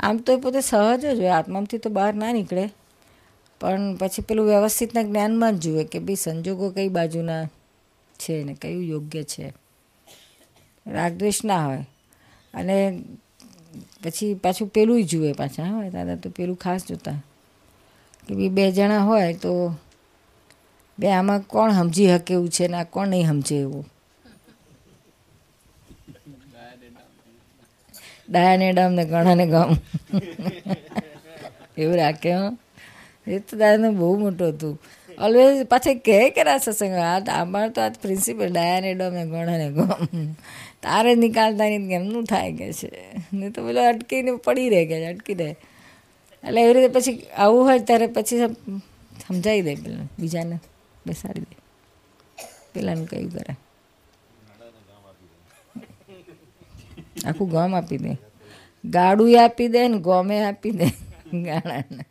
આમ તો એ પોતે સહજ જ હોય. આત્મામાંથી તો બહાર ના નીકળે. પણ પછી પેલું વ્યવસ્થિતના જ્ઞાનમાં જ જુએ કે ભાઈ સંજોગો કઈ બાજુના છે ને કયું યોગ્ય છે. રાગદ્વેષ ના હોય. અને પછી પાછું પેલું જુએ પાછા હોય દાદા તો પેલું ખાસ જોતા. કે ભાઈ બે જણા હોય તો બે આમાં કોણ સમજી શકે એવું છે ને આ કોણ નહીં સમજે એવું? ડાયાને ડમ ને ગણાને ગમ. [laughs] એવું રાખે, હો. એ તો દાદાનું બહુ મોટું હતું. ઓલવેઝ પાછા કહે કે ના સત્સંગ આ અમારે તો આ પ્રિન્સિપલ ડાયાને ડમ ગણાને ગમ. તારે નિકાલતા નહીં કેમનું થાય કે છે. નહીં તો પેલો અટકીને પડી રહે કે અટકી રહે. એટલે એવી રીતે પછી આવું હોય ત્યારે પછી સમજાવી દે પેલા, બીજાને બેસાડી દે. પેલાનું કયું કરે. આખું ગમ આપી દે. ગાડું આપી દે ને ગોમે આપી દે. ગાળાને.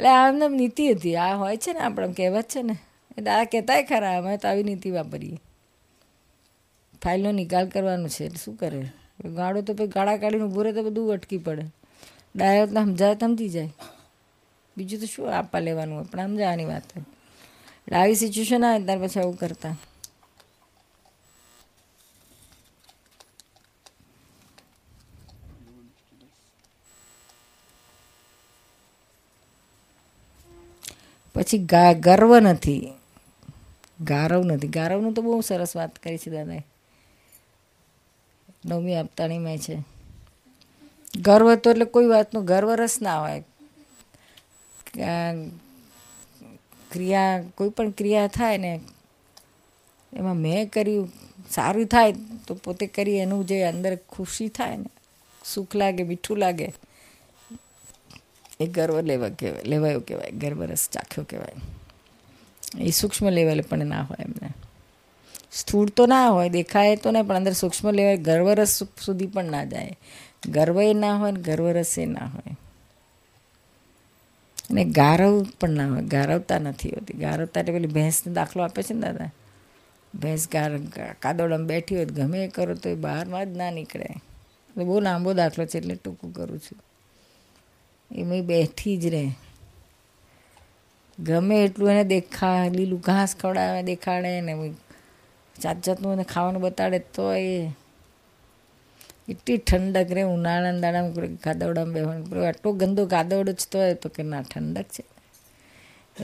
એટલે આ એમને નીતિ હતી. આ હોય છે ને આપણે કહેવત છે ને. એટલે આ કહેતાય ખરા, અમે તો આવી નીતિ વાપરીએ. ફાઇલનો નિકાલ કરવાનો છે, એટલે શું કરે? ગાળો તો પછી ગાળા કાઢીને ઊભો તો બધું અટકી પડે. ડાયરેક્ટ સમજાય સમજી જાય. બીજું તો શું આપવા લેવાનું? હોય પણ સમજાવવાની વાત એટલે આવી સિચ્યુએશન આવે ત્યાર પછી આવું કરતા. પછી ગર્વ નથી. ગારવ નથી. ગારવનું તો બહુ સરસ વાત કરી છે દાદાએ નવમી આપતાણીમાં છે. ગર્વ તો એટલે કોઈ વાતનો ગર્વ રસ ના હોય. ક્રિયા, કોઈ પણ ક્રિયા થાય ને, એમાં મેં કર્યું, સારું થાય, તો પોતે કરી, એનું જે અંદર ખુશી થાય ને, સુખ લાગે, મીઠું લાગે એ ગર્વ લેવા કહેવાય, લેવાયો કહેવાય ગર્વ રસ ચાખ્યો કહેવાય. એ સૂક્ષ્મ લેવલે પણ ના હોય એમને. સ્થૂળ તો ના હોય, દેખાય તો નહીં, પણ અંદર સૂક્ષ્મ લેવલ ગર્વરસ સુધી પણ ના જાય. ગર્વ એ ના હોય ને ગર્વરસ એ ના હોય. અને ગારવ પણ ના હોય, ગારવતા નથી હોતી. ગારવતા એટલે પેલી ભેંસનો દાખલો આપે છે ને દાદા. ભેંસ ગાર કાદોડામાં બેઠી હોય ગમે એ કરો તો એ બહારમાં જ ના નીકળે. બહુ લાંબો દાખલો છે એટલે ટૂંકું કરું છું. એમાં બેઠી જ રહે. ગમે એટલું એને દેખા, લીલું ઘાસ ખવડાવે, દેખાડે ને જાત જાતનું એને ખાવાનું બતાડે તો એ એટલી ઠંડક રહે ઉનાળાના દાડામાં ગાદવડામાં બેહવાનું આટલો ગંદો ગાદવડો જ તો તો કે ના, ઠંડક છે.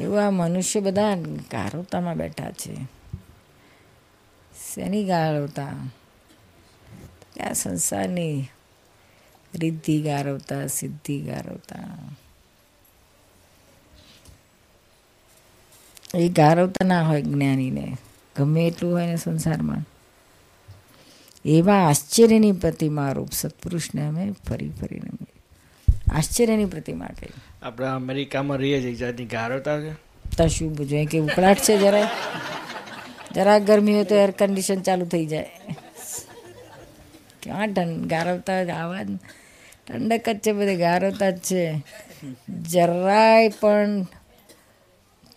એવા મનુષ્ય બધા ગારોતામાં બેઠા છે. શેની ગાળોતા આ સંસારની રિદ્ધિ ગારવતા સિદ્ધિ ગારવતા એ ગારવતા ના હોય જ્ઞાનીને ગમે એટલું હોય ને સંસારમાં એવા આશ્ચર્યની પ્રતિમા રૂપ સત્પુરુષને અમે ફરી ફરીને. આશ્ચર્યની પ્રતિમા કહી આપણે અમેરિકામાં રહીએ છીએ જાતની ગારવતા છે ત્યાં શું જોઈએ કે ઉકળાટ છે જરા જરા ગરમી હોય તો એર કન્ડિશન ચાલુ થઈ જાય ક્યાં ઠંડ ગારવતા આવા જ ઠંડક જ છે બધી ગારવતા જ છે. જરાય પણ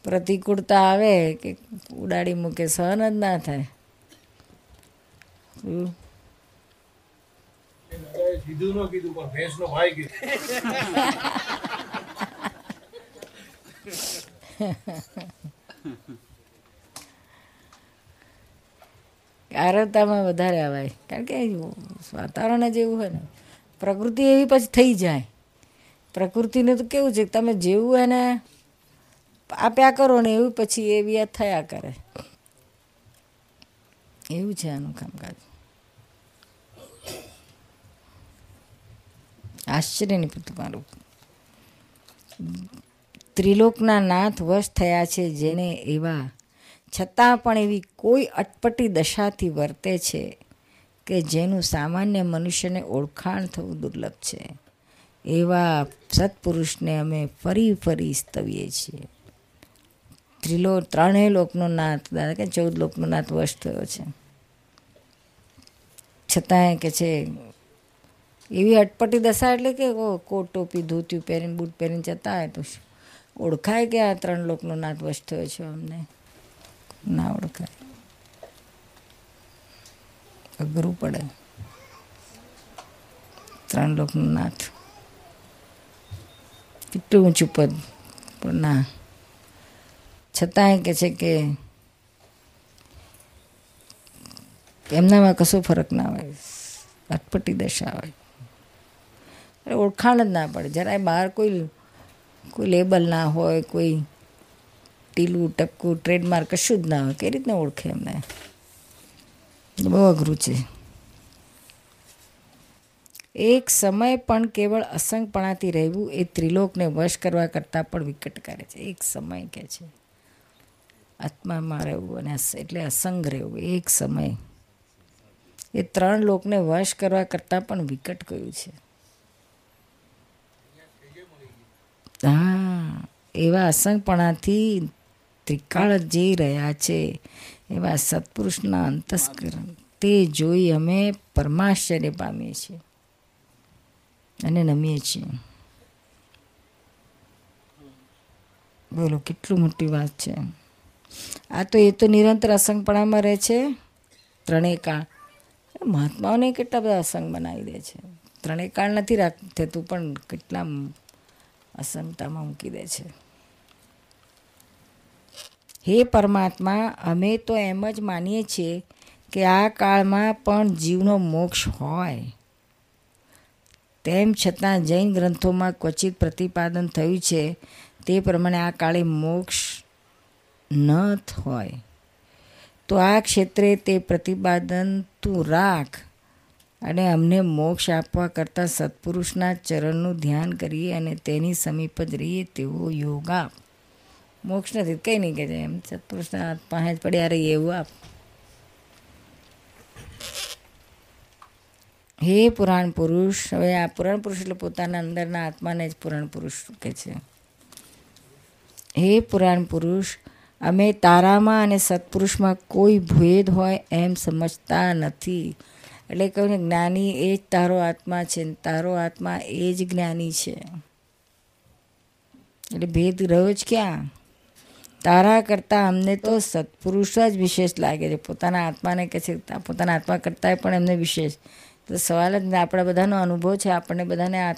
પ્રતિકૂળતા આવે કે ઉડાડી મૂકે, સહન જ ના થાય. કીધું [laughs] ગારવતામાં વધારે આવાય. કારણ કે વાતાવરણ જ એવું હોય ને. પ્રકૃતિ એવી પછી થઈ જાય. પ્રકૃતિનું તો કેવું છે તમે જેવું એને આપ્યા કરો ને એવું પછી એવી થયા કરે. એવું છે આનું કામકાજ. આશ્ચર્યની પ્રતિમારૂપ ત્રિલોકના નાથ વશ થયા છે જેને એવા છતાં પણ એવી કોઈ અટપટી દશાથી વર્તે છે કે જેનું સામાન્ય મનુષ્યને ઓળખાણ થવું દુર્લભ છે. એવા સત્પુરુષને અમે ફરી ફરી સ્તવીએ છીએ. ત્રિલો, ત્રણેય લોકનો નાથ, દાદા કે ચૌદ લોકનો નાથ વશ થયો છે. છતાંય કે છે, એવી અટપટી દશા એટલે કે કોટ ટોપી ધોતિયું પહેરીને, બૂટ પહેરીને જતા હોય તો ઓળખાય કે આ ત્રણ લોકનો નાથ વશ થયો છે અમને? ના ઓળખાય અઘરું પડે. ત્રણ લોકનો નાથ. કેટલું ઊંચું પદ, પણ ના. છતાંય કે છે કે એમનામાં કશો ફરક ના હોય. અટપટી દશા હોય. એટલે ઓળખાણ જ ના પડે. જરાય બહાર કોઈ કોઈ લેબલ ના હોય, કોઈ ટીલું, ટપકું ટ્રેડમાર્ક કશું જ ના હોય. કઈ રીતના ઓળખે એમને? બહુ અઘરું છે. એક સમય પણ કેવળ અસંગપણાથી રહેવું, એ ત્રિલોકને વશ કરવા કરતાં પણ વિકટ કરે છે. એક સમય કે છે. આત્મામાં રહેવું અને એટલે અસંગ રહેવું, એક સમય. એ ત્રણ લોકને વશ કરવા કરતાં પણ વિકટ ગયું છે. હા, એવા અસંગપણાથી ત્રિકાળ જઈ રહ્યા છે, એવા સત્પુરુષના અંતસ્કરણ, તે જોઈ અમે પરમાશ્ચર્ય પામીએ છીએ અને નમીએ છીએ. બોલો, કેટલું મોટી વાત છે. આ તો એ તો નિરંતર અસંગપણામાં રહે છે. ત્રણેય કાળ. મહાત્માઓને કેટલા બધા અસંગ બનાવી દે છે. ત્રણેય કાળ નથી રાખ થતું, પણ કેટલા અસંગતામાં મૂકી દે છે. હે પરમાત્મા, અમે તો એમ જ માનીએ છીએ કે આ કાળમાં પણ જીવનો મોક્ષ હોય. તેમ છતાં જૈન ગ્રંથોમાં ક્વચિત પ્રતિપાદન થયું છે તે પ્રમાણે આ કાળે મોક્ષ ન હોય. તો આ ક્ષેત્રે તે પ્રતિપાદન તું રાખ અને અમને મોક્ષ આપવા કરતાં સત્પુરુષના ચરણનું ધ્યાન કરીએ અને તેની સમીપ જ રહીએ તેવો યોગ આપ. મોક્ષ નથી કંઈ નહીં કે છે એમ. સત્પુરુષના પાસે જ પડ્યા રહીએ એવું આપ. હે પુરાણ પુરુષ, હવે આ પુરાણ પુરુષ એટલે પોતાના અંદરના આત્માને જ પુરાણ પુરુષ કહે છે. હે પુરાણ પુરુષ, અમે તારામાં અને સત્પુરુષમાં કોઈ ભેદ હોય એમ સમજતા નથી. એટલે કહ્યું જ્ઞાની એ જ તારો આત્મા છે ને તારો આત્મા એ જ જ્ઞાની છે. એટલે ભેદ રહ્યો જ ક્યાં? તારા કરતાં અમને તો સત્પુરુષ જ વિશેષ લાગે છે. પોતાના આત્માને કહે છે, પોતાના આત્મા કરતાંય પણ એમને વિશેષ. તો સવાલ જ આપણા બધાનો અનુભવ છે, આપણને બધાને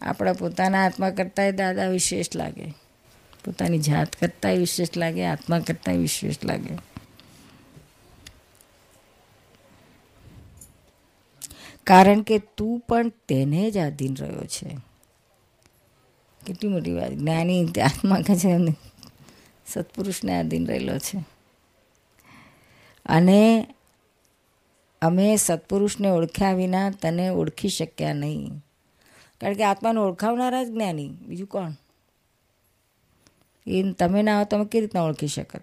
આપણા પોતાના આત્મા કરતાંય દાદા વિશેષ લાગે. પોતાની જાત કરતાંય વિશેષ લાગે, આત્મા કરતાંય વિશેષ લાગે. કારણ કે તું પણ તેને જ આધીન રહ્યો છે. કેટલી મોટી વાત. જ્ઞાની આત્મા કહે છે સત્પુરુષને આધીન રહેલો છે. અને અમે સત્પુરુષને ઓળખ્યા વિના તને ઓળખી શક્યા નહીં. કારણ કે આત્માને ઓળખાવનારા જ જ્ઞાની. બીજું કોણ? એ તમે ના હો તમે કેવી રીતના ઓળખી શકત?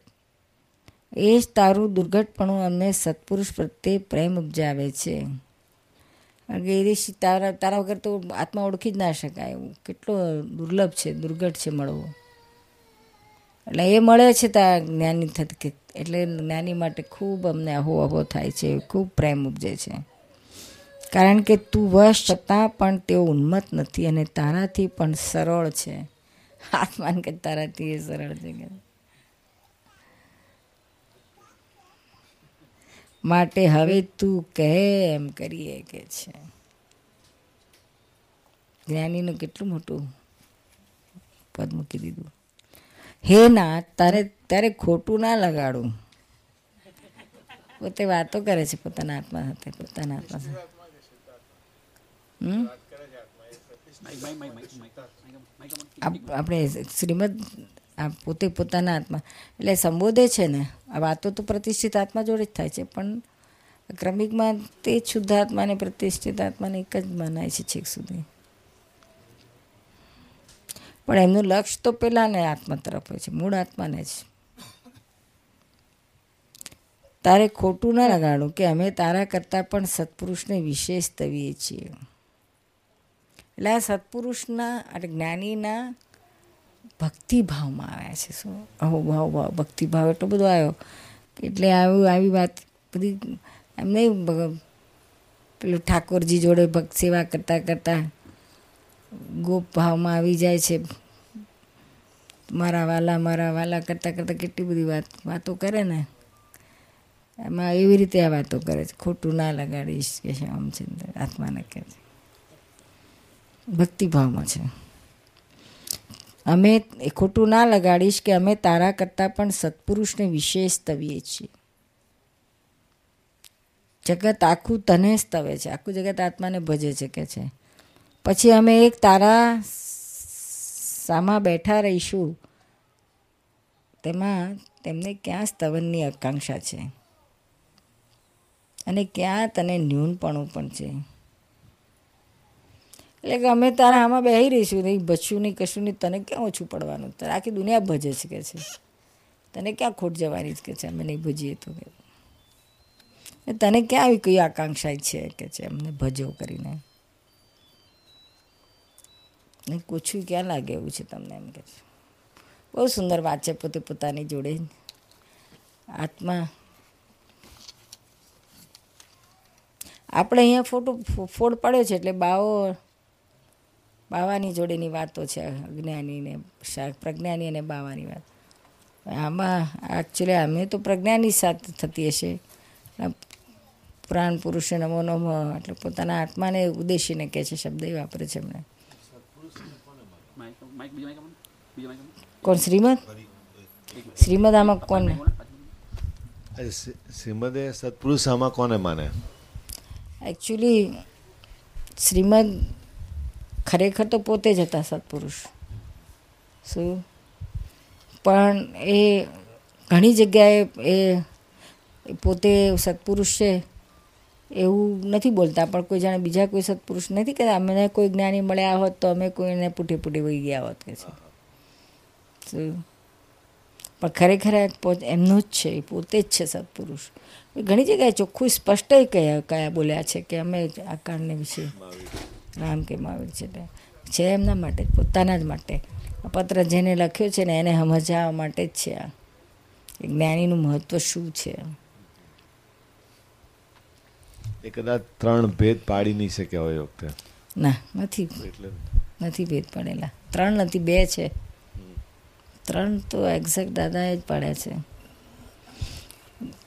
એ જ તારું દુર્ઘટપણું અમને સત્પુરુષ પ્રત્યે પ્રેમ ઉપજાવે છે. કારણ કે એ રીતે તારા તારા વગર તો આત્મા ઓળખી જ ના શકાય. એવું કેટલો દુર્લભ છે, દુર્ઘટ છે મળવો. એટલે એ મળે છે ત્યાં જ્ઞાની થતી એટલે જ્ઞાની માટે ખૂબ અમને અહો અહો થાય છે, ખૂબ પ્રેમ ઉપજે છે. કારણ કે તું વશ છતાં પણ તેઓ ઉન્મત નથી અને તારાથી પણ સરળ છે. આત્માન કે તારાથી એ સરળ છે માટે હવે તું કહે એમ કરીએ કે છે? જ્ઞાનીનું કેટલું મોટું પદ મૂકી દીધું. હે ના, તારે તારે ખોટું ના લગાડું. પોતે વાતો કરે છે પોતાના આત્મા સાથે, પોતાના આત્મા સાથે. હમ? આપ- આપણે શ્રીમદ પોતે પોતાના આત્મા એટલે સંબોધે છે ને, આ વાતો તો પ્રતિષ્ઠિત આત્મા જોડે જ થાય છે, પણ ક્રમિકમાં તે શુદ્ધ આત્માને પ્રતિષ્ઠિત આત્માને એક જ મનાય છે છેક સુધી. પણ એમનું લક્ષ્ય તો પેલાને આત્મા તરફ હોય છે, મૂળ આત્માને જ. તારે ખોટું ના લગાડું કે અમે તારા કરતાં પણ સત્પુરુષને વિશેષ તવીએ છીએ. એટલે આ સત્પુરુષના અને જ્ઞાનીના ભક્તિભાવમાં આવ્યા છે. શું? અહો ભાવ ભાવ, ભક્તિભાવ એટલો બધો આવ્યો એટલે આવું, આવી વાત બધી એમ નહીં પેલું ઠાકોરજી જોડે ભક્ત સેવા કરતાં કરતાં ગોપ ભાવમાં આવી જાય છે. મારા વાલા મારા વાલા કરતાં કરતાં કેટલી બધી વાત, વાતો કરે ને. એમાં એવી રીતે આ વાતો કરે છે. ખોટું ના લગાડીશ કે છે આમ છે આત્માને કહે છે. ભક્તિભાવમાં છે. અમે એ ખોટું ના લગાડીશ કે અમે તારા કરતાં પણ સત્પુરુષને વિશેષ તવીએ છીએ. જગત આખું તને સ્તવે છે. આખું જગત આત્માને ભજે છે કે છે. પછી અમે એક તારા સામા બેઠા રહીશું. તેમાં તેમને ક્યાં સ્તવનની આકાંક્ષા છે? અને ક્યાં તને ન્યૂનપણું પણ છે? એટલે કે અમે તારા આમાં બેસી રહીશું. નહીં બચ્યું નહીં, કશું નહીં, તને ક્યાં ઓછું પડવાનું? તારે આખી દુનિયા ભજે છે કે છે? તને ક્યાં ખોટ જવાની જ કે છે? અમે નહીં ભજીએ તો કે. તને ક્યાં આવી કઈ આકાંક્ષા છે કે છે? અમને ભજો કરીને. ને ઓછું ક્યાં લાગે એવું છે તમને એમ કે બહુ સુંદર વાત છે પોતે પોતાની જોડે. આત્મા. આપણે અહીંયા ફોટો ફોડ પડ્યો છે એટલે બાવો બાવાની જોડેની વાતો છે અજ્ઞાનીને પ્રજ્ઞાની અને બાવાની વાત. આમાં એકચ્યુઅલી અમે તો પ્રજ્ઞાની સાથે થતી હશે. પ્રાણ પુરુષે નમો નમો એટલે પોતાના આત્માને ઉદ્દેશીને કહે છે શબ્દ વાપરે છે એમણે કોણ શ્રીમદ શ્રીમદ આમાં કોણ શ્રીમદ એ સત્પુરુષ આમાં કોને માને એકચ્યુઅલી શ્રીમદ ખરેખર તો પોતે જ હતા સત્પુરુષ. શું? પણ એ ઘણી જગ્યાએ એ પોતે સત્પુરુષ છે. એવું નથી બોલતા, પણ કોઈ જાણે બીજા કોઈ સત્પુરુષ નથી કે અમને કોઈ જ્ઞાની મળ્યા હોત તો અમે કોઈને પૂઠે પૂઠે વહી ગયા હોત, કે છે. પણ ખરેખર એમનું જ છે, એ પોતે જ છે સત્પુરુષ. ઘણી જગ્યાએ ચોખ્ખું સ્પષ્ટ કયા કયા બોલ્યા છે કે અમે આ કાળને વિશે રામ કે મહાવીર છે છે એમના માટે, પોતાના જ માટે. પત્ર જેને લખ્યો છે ને એને સમજાવવા માટે જ છે આ. જ્ઞાનીનું મહત્ત્વ શું છે? એ કદાચ ત્રણ ભેદ પાડી નહીં શક્યા હોય વખતે. ના નથી. એટલે નથી ભેદ પડેલા. ત્રણ નથી બે છે. ત્રણ તો એક્ઝેક્ટ દાદાએ જ પાડ્યા છે.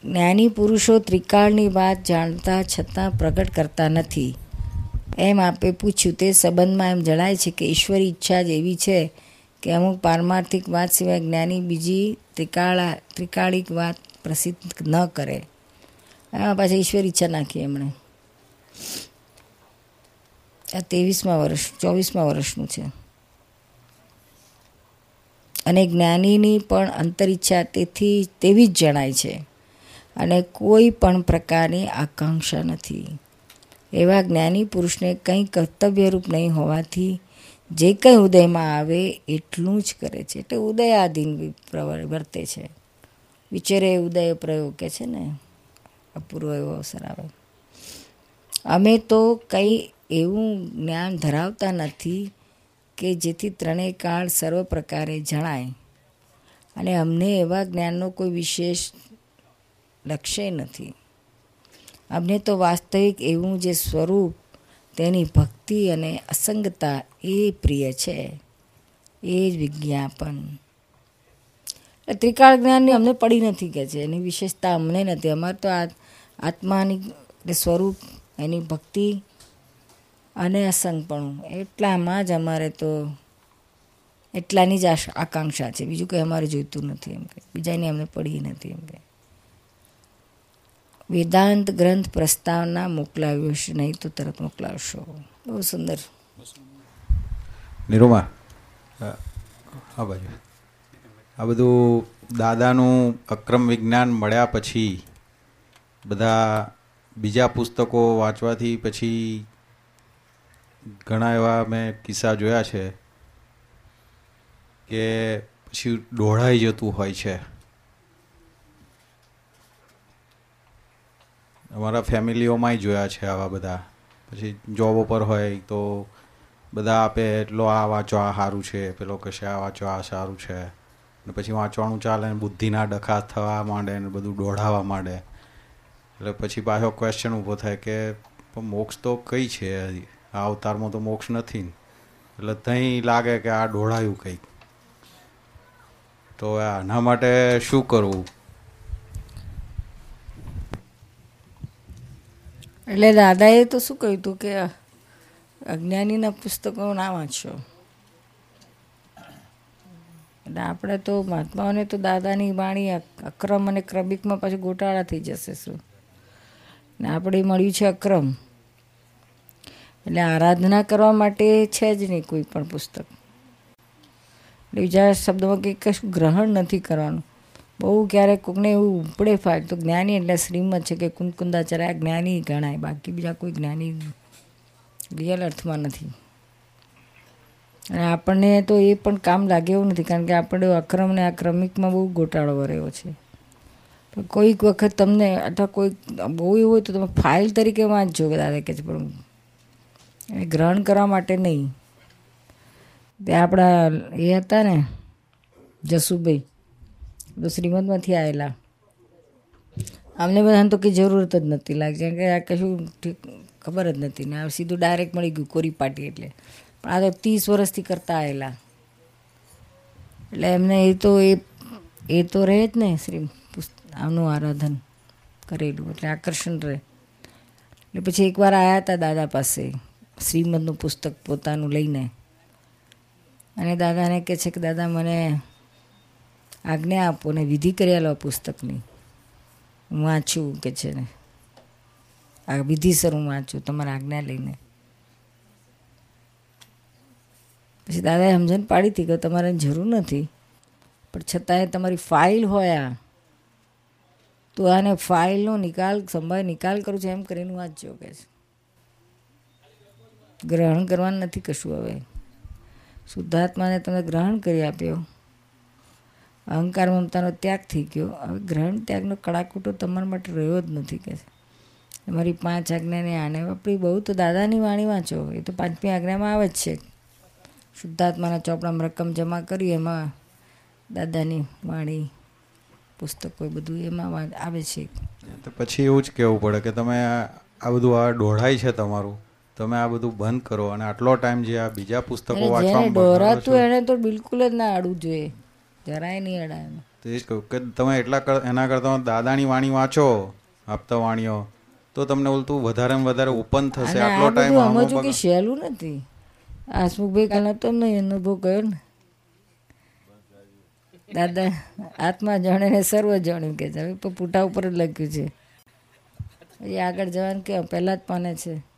જ્ઞાની પુરુષો ત્રિકાળની વાત જાણતા છતાં પ્રગટ કરતા નથી. એમ આપે પૂછ્યું તે સંબંધમાં એમ જણાય છે કે ઈશ્વરી ઈચ્છા જ એવી છે કે અમુક પારમાર્થિક વાત સિવાય જ્ઞાની બીજી ત્રિકાળા ત્રિકાળિક વાત પ્રસિદ્ધ ન કરે. એમાં પાછી ઈશ્વર ઈચ્છા નાખી એમણે. આ ત્રેવીસમાં વર્ષ, ચોવીસમાં વર્ષનું છે. અને જ્ઞાનીની પણ અંતરિચ્છા તેથી, તેવી જ જણાય છે. અને કોઈ પણ પ્રકારની આકાંક્ષા નથી. એવા જ્ઞાની પુરુષને કંઈ કર્તવ્યરૂપ નહીં હોવાથી જે કંઈ ઉદયમાં આવે એટલું જ કરે છે. એટલે ઉદયાધીન વિ- પ્રવર- વર્તે છે. વિચારે ઉદય પ્રયોગ કે છે ને? અપૂર્વ એવો અવસર આવે. અમે તો કંઈ એવું જ્ઞાન ધરાવતા નથી કે જેથી ત્રણેય કાળ સર્વ પ્રકારે જણાય. અને અમને એવા જ્ઞાનનો કોઈ વિશેષ લક્ષ્ય નથી. અમને તો વાસ્તવિક એવું જે સ્વરૂપ, તેની ભક્તિ અને અસંગતા એ પ્રિય છે. એ જ વિજ્ઞાપન. ત્રિકાળ જ્ઞાનની અમને પડી નથી કે છે. એની વિશેષતા અમને નથી. અમારે તો આ આત્માની સ્વરૂપ, એની ભક્તિ અને અસંગપણું. એટલામાં જ અમારે તો એટલાની જ આકાંક્ષા છે. બીજું કંઈ અમારે જોઈતું નથી એમ કે બીજાની અમને પડી નથી એમ કે વેદાંત ગ્રંથ પ્રસ્તાવના મોકલાવ્યો છે. નહીં તો તરત મોકલાવશો. બહુ સુંદર. નિરૂમા હા બાજુ આ બધું દાદાનું અક્રમ વિજ્ઞાન મળ્યા પછી બધા બીજા પુસ્તકો વાંચવાથી પછી ઘણા એવા મેં કિસ્સા જોયા છે કે પછી ડોળાઈ જતું હોય છે. અમારા ફેમિલીઓમાંય જોયા છે આવા બધા. પછી જોબ ઉપર હોય તો બધા આપે એટલો આ વાંચો, આ સારું છે. પેલો કશે આ વાંચો, આ સારું છે. ને પછી વાંચવાનું ચાલે ને બુદ્ધિના ડખા થવા માંડે ને બધું દોઢાવા માંડે. એટલે પછી પાછો ક્વેશ્ચન ઊભો થાય કે મોક્ષ તો કઈ છે? આ અવતારમાં તો મોક્ષ નથી એટલે ત્યાં લાગે કે આ ઢોળાયું કંઈક. તો આના માટે શું કરવું? એટલે દાદાએ તો શું કહ્યું હતું કે અજ્ઞાનીના પુસ્તકો ના વાંચશો એટલે આપણે તો મહાત્માઓને તો દાદાની વાણી અક્રમ અને ક્રમિકમાં પાછું ગોટાળા થઈ જશે શું? ને આપણે મળ્યું છે અક્રમ. એટલે આરાધના કરવા માટે છે જ નહીં કોઈ પણ પુસ્તક. એટલે બીજા શબ્દમાં કંઈ કશું ગ્રહણ નથી કરવાનું. બહુ ક્યારેક કોકને એવું ઉપડે ફાટ તો જ્ઞાની એટલે શ્રીમદ છે કે કુંદકુંદાચાર્ય જ્ઞાની ગણાય, બાકી બીજા કોઈ જ્ઞાની રિયલ અર્થમાં નથી. અને આપણને તો એ પણ કામ લાગે એવું નથી, કારણ કે આપણે અક્રમ ને આક્રમિકમાં બહુ ગોટાળો રહ્યો છે. પણ કોઈક વખત તમને અથવા કોઈક બહુ એવું હોય તો તમે ફાઇલ તરીકે વાંચજો દાદા કે છે, પણ એ ગ્રહણ કરવા માટે નહીં. તે આપણા એ હતા ને, જસુભાઈ, તો શ્રીમદમાંથી આવેલા. અમને બધાને તો કંઈ જરૂરત જ નથી લાગી કે આ કશું ખબર જ નથી ને, આ સીધું ડાયરેક્ટ મળી ગયું કોરી પાટી એટલે. પણ આ તો ત્રીસ વર્ષથી કરતા આવેલા. એટલે એમને એ તો એ એ તો રહે જ ને, શ્રી આમનું આરાધન કરેલું એટલે આકર્ષણ રહે. એટલે પછી એકવાર આવ્યા હતા દાદા પાસે, શ્રીમદનું પુસ્તક પોતાનું લઈને. અને દાદાને કહે છે કે, દાદા, મને આજ્ઞા આપો ને વિધિ કરી લો પુસ્તકની. હું વાંચું, કે છે ને. આ વિધિસર હું વાંચું, તમારા આજ્ઞા લઈને. પછી દાદાએ સમજણ પાડી હતી કે તમારે જરૂર નથી, પણ છતાંય તમારી ફાઇલ હોય આ તો આને ફાઇલનો નિકાલ સંભાળ નિકાલ કરું છું એમ કરીને વાંચ્યો કે છે. ગ્રહણ કરવાનું નથી કશું હવે. શુદ્ધાત્માને તમે ગ્રહણ કરી આપ્યો. અહંકાર, મમતાનો ત્યાગ થઈ ગયો. હવે ગ્રહણ ત્યાગનો કડાકૂટો તમારા માટે રહ્યો જ નથી કે. તમારી પાંચ આજ્ઞાને આને આપણી બહુ તો દાદાની વાણી વાંચો. એ તો પાંચમી આજ્ઞામાં આવે જ છે. શુદ્ધાત્માના ચોપડામાં રકમ જમા કરી એમાં દાદાની વાણી પુસ્તકો એ બધું એમાં આવે છે. તો પછી એવું જ કહેવું પડે કે તમે આ બધું આ ડોળાય છે તમારું. તમે આ બધું બંધ કરો અને આટલો ટાઈમ જે આ બીજા પુસ્તકો વાંચવામાં દોરાતું એને તો બિલકુલ જ ના આડવું જોઈએ. જરાય નહીં અડાય. તો એ જ કહું કે તમે એટલા એના કરતાં દાદાની વાણી વાંચો આપતા વાણીઓ તો તમને ઓલતું વધારે વધારે ઓપન થશે. આટલો ટાઈમ બધું કે સહેલું નથી. આ હસમુખભાઈ કાલે તો નહીં અનુભવ કર્યો ને. દાદા, આત્મા જાણે ને સર્વ જાણ્યું કે છે. હવે તો ઉપર જ લખ્યું છે. એ આગળ જવાનું કે પહેલાં જ પાને છે.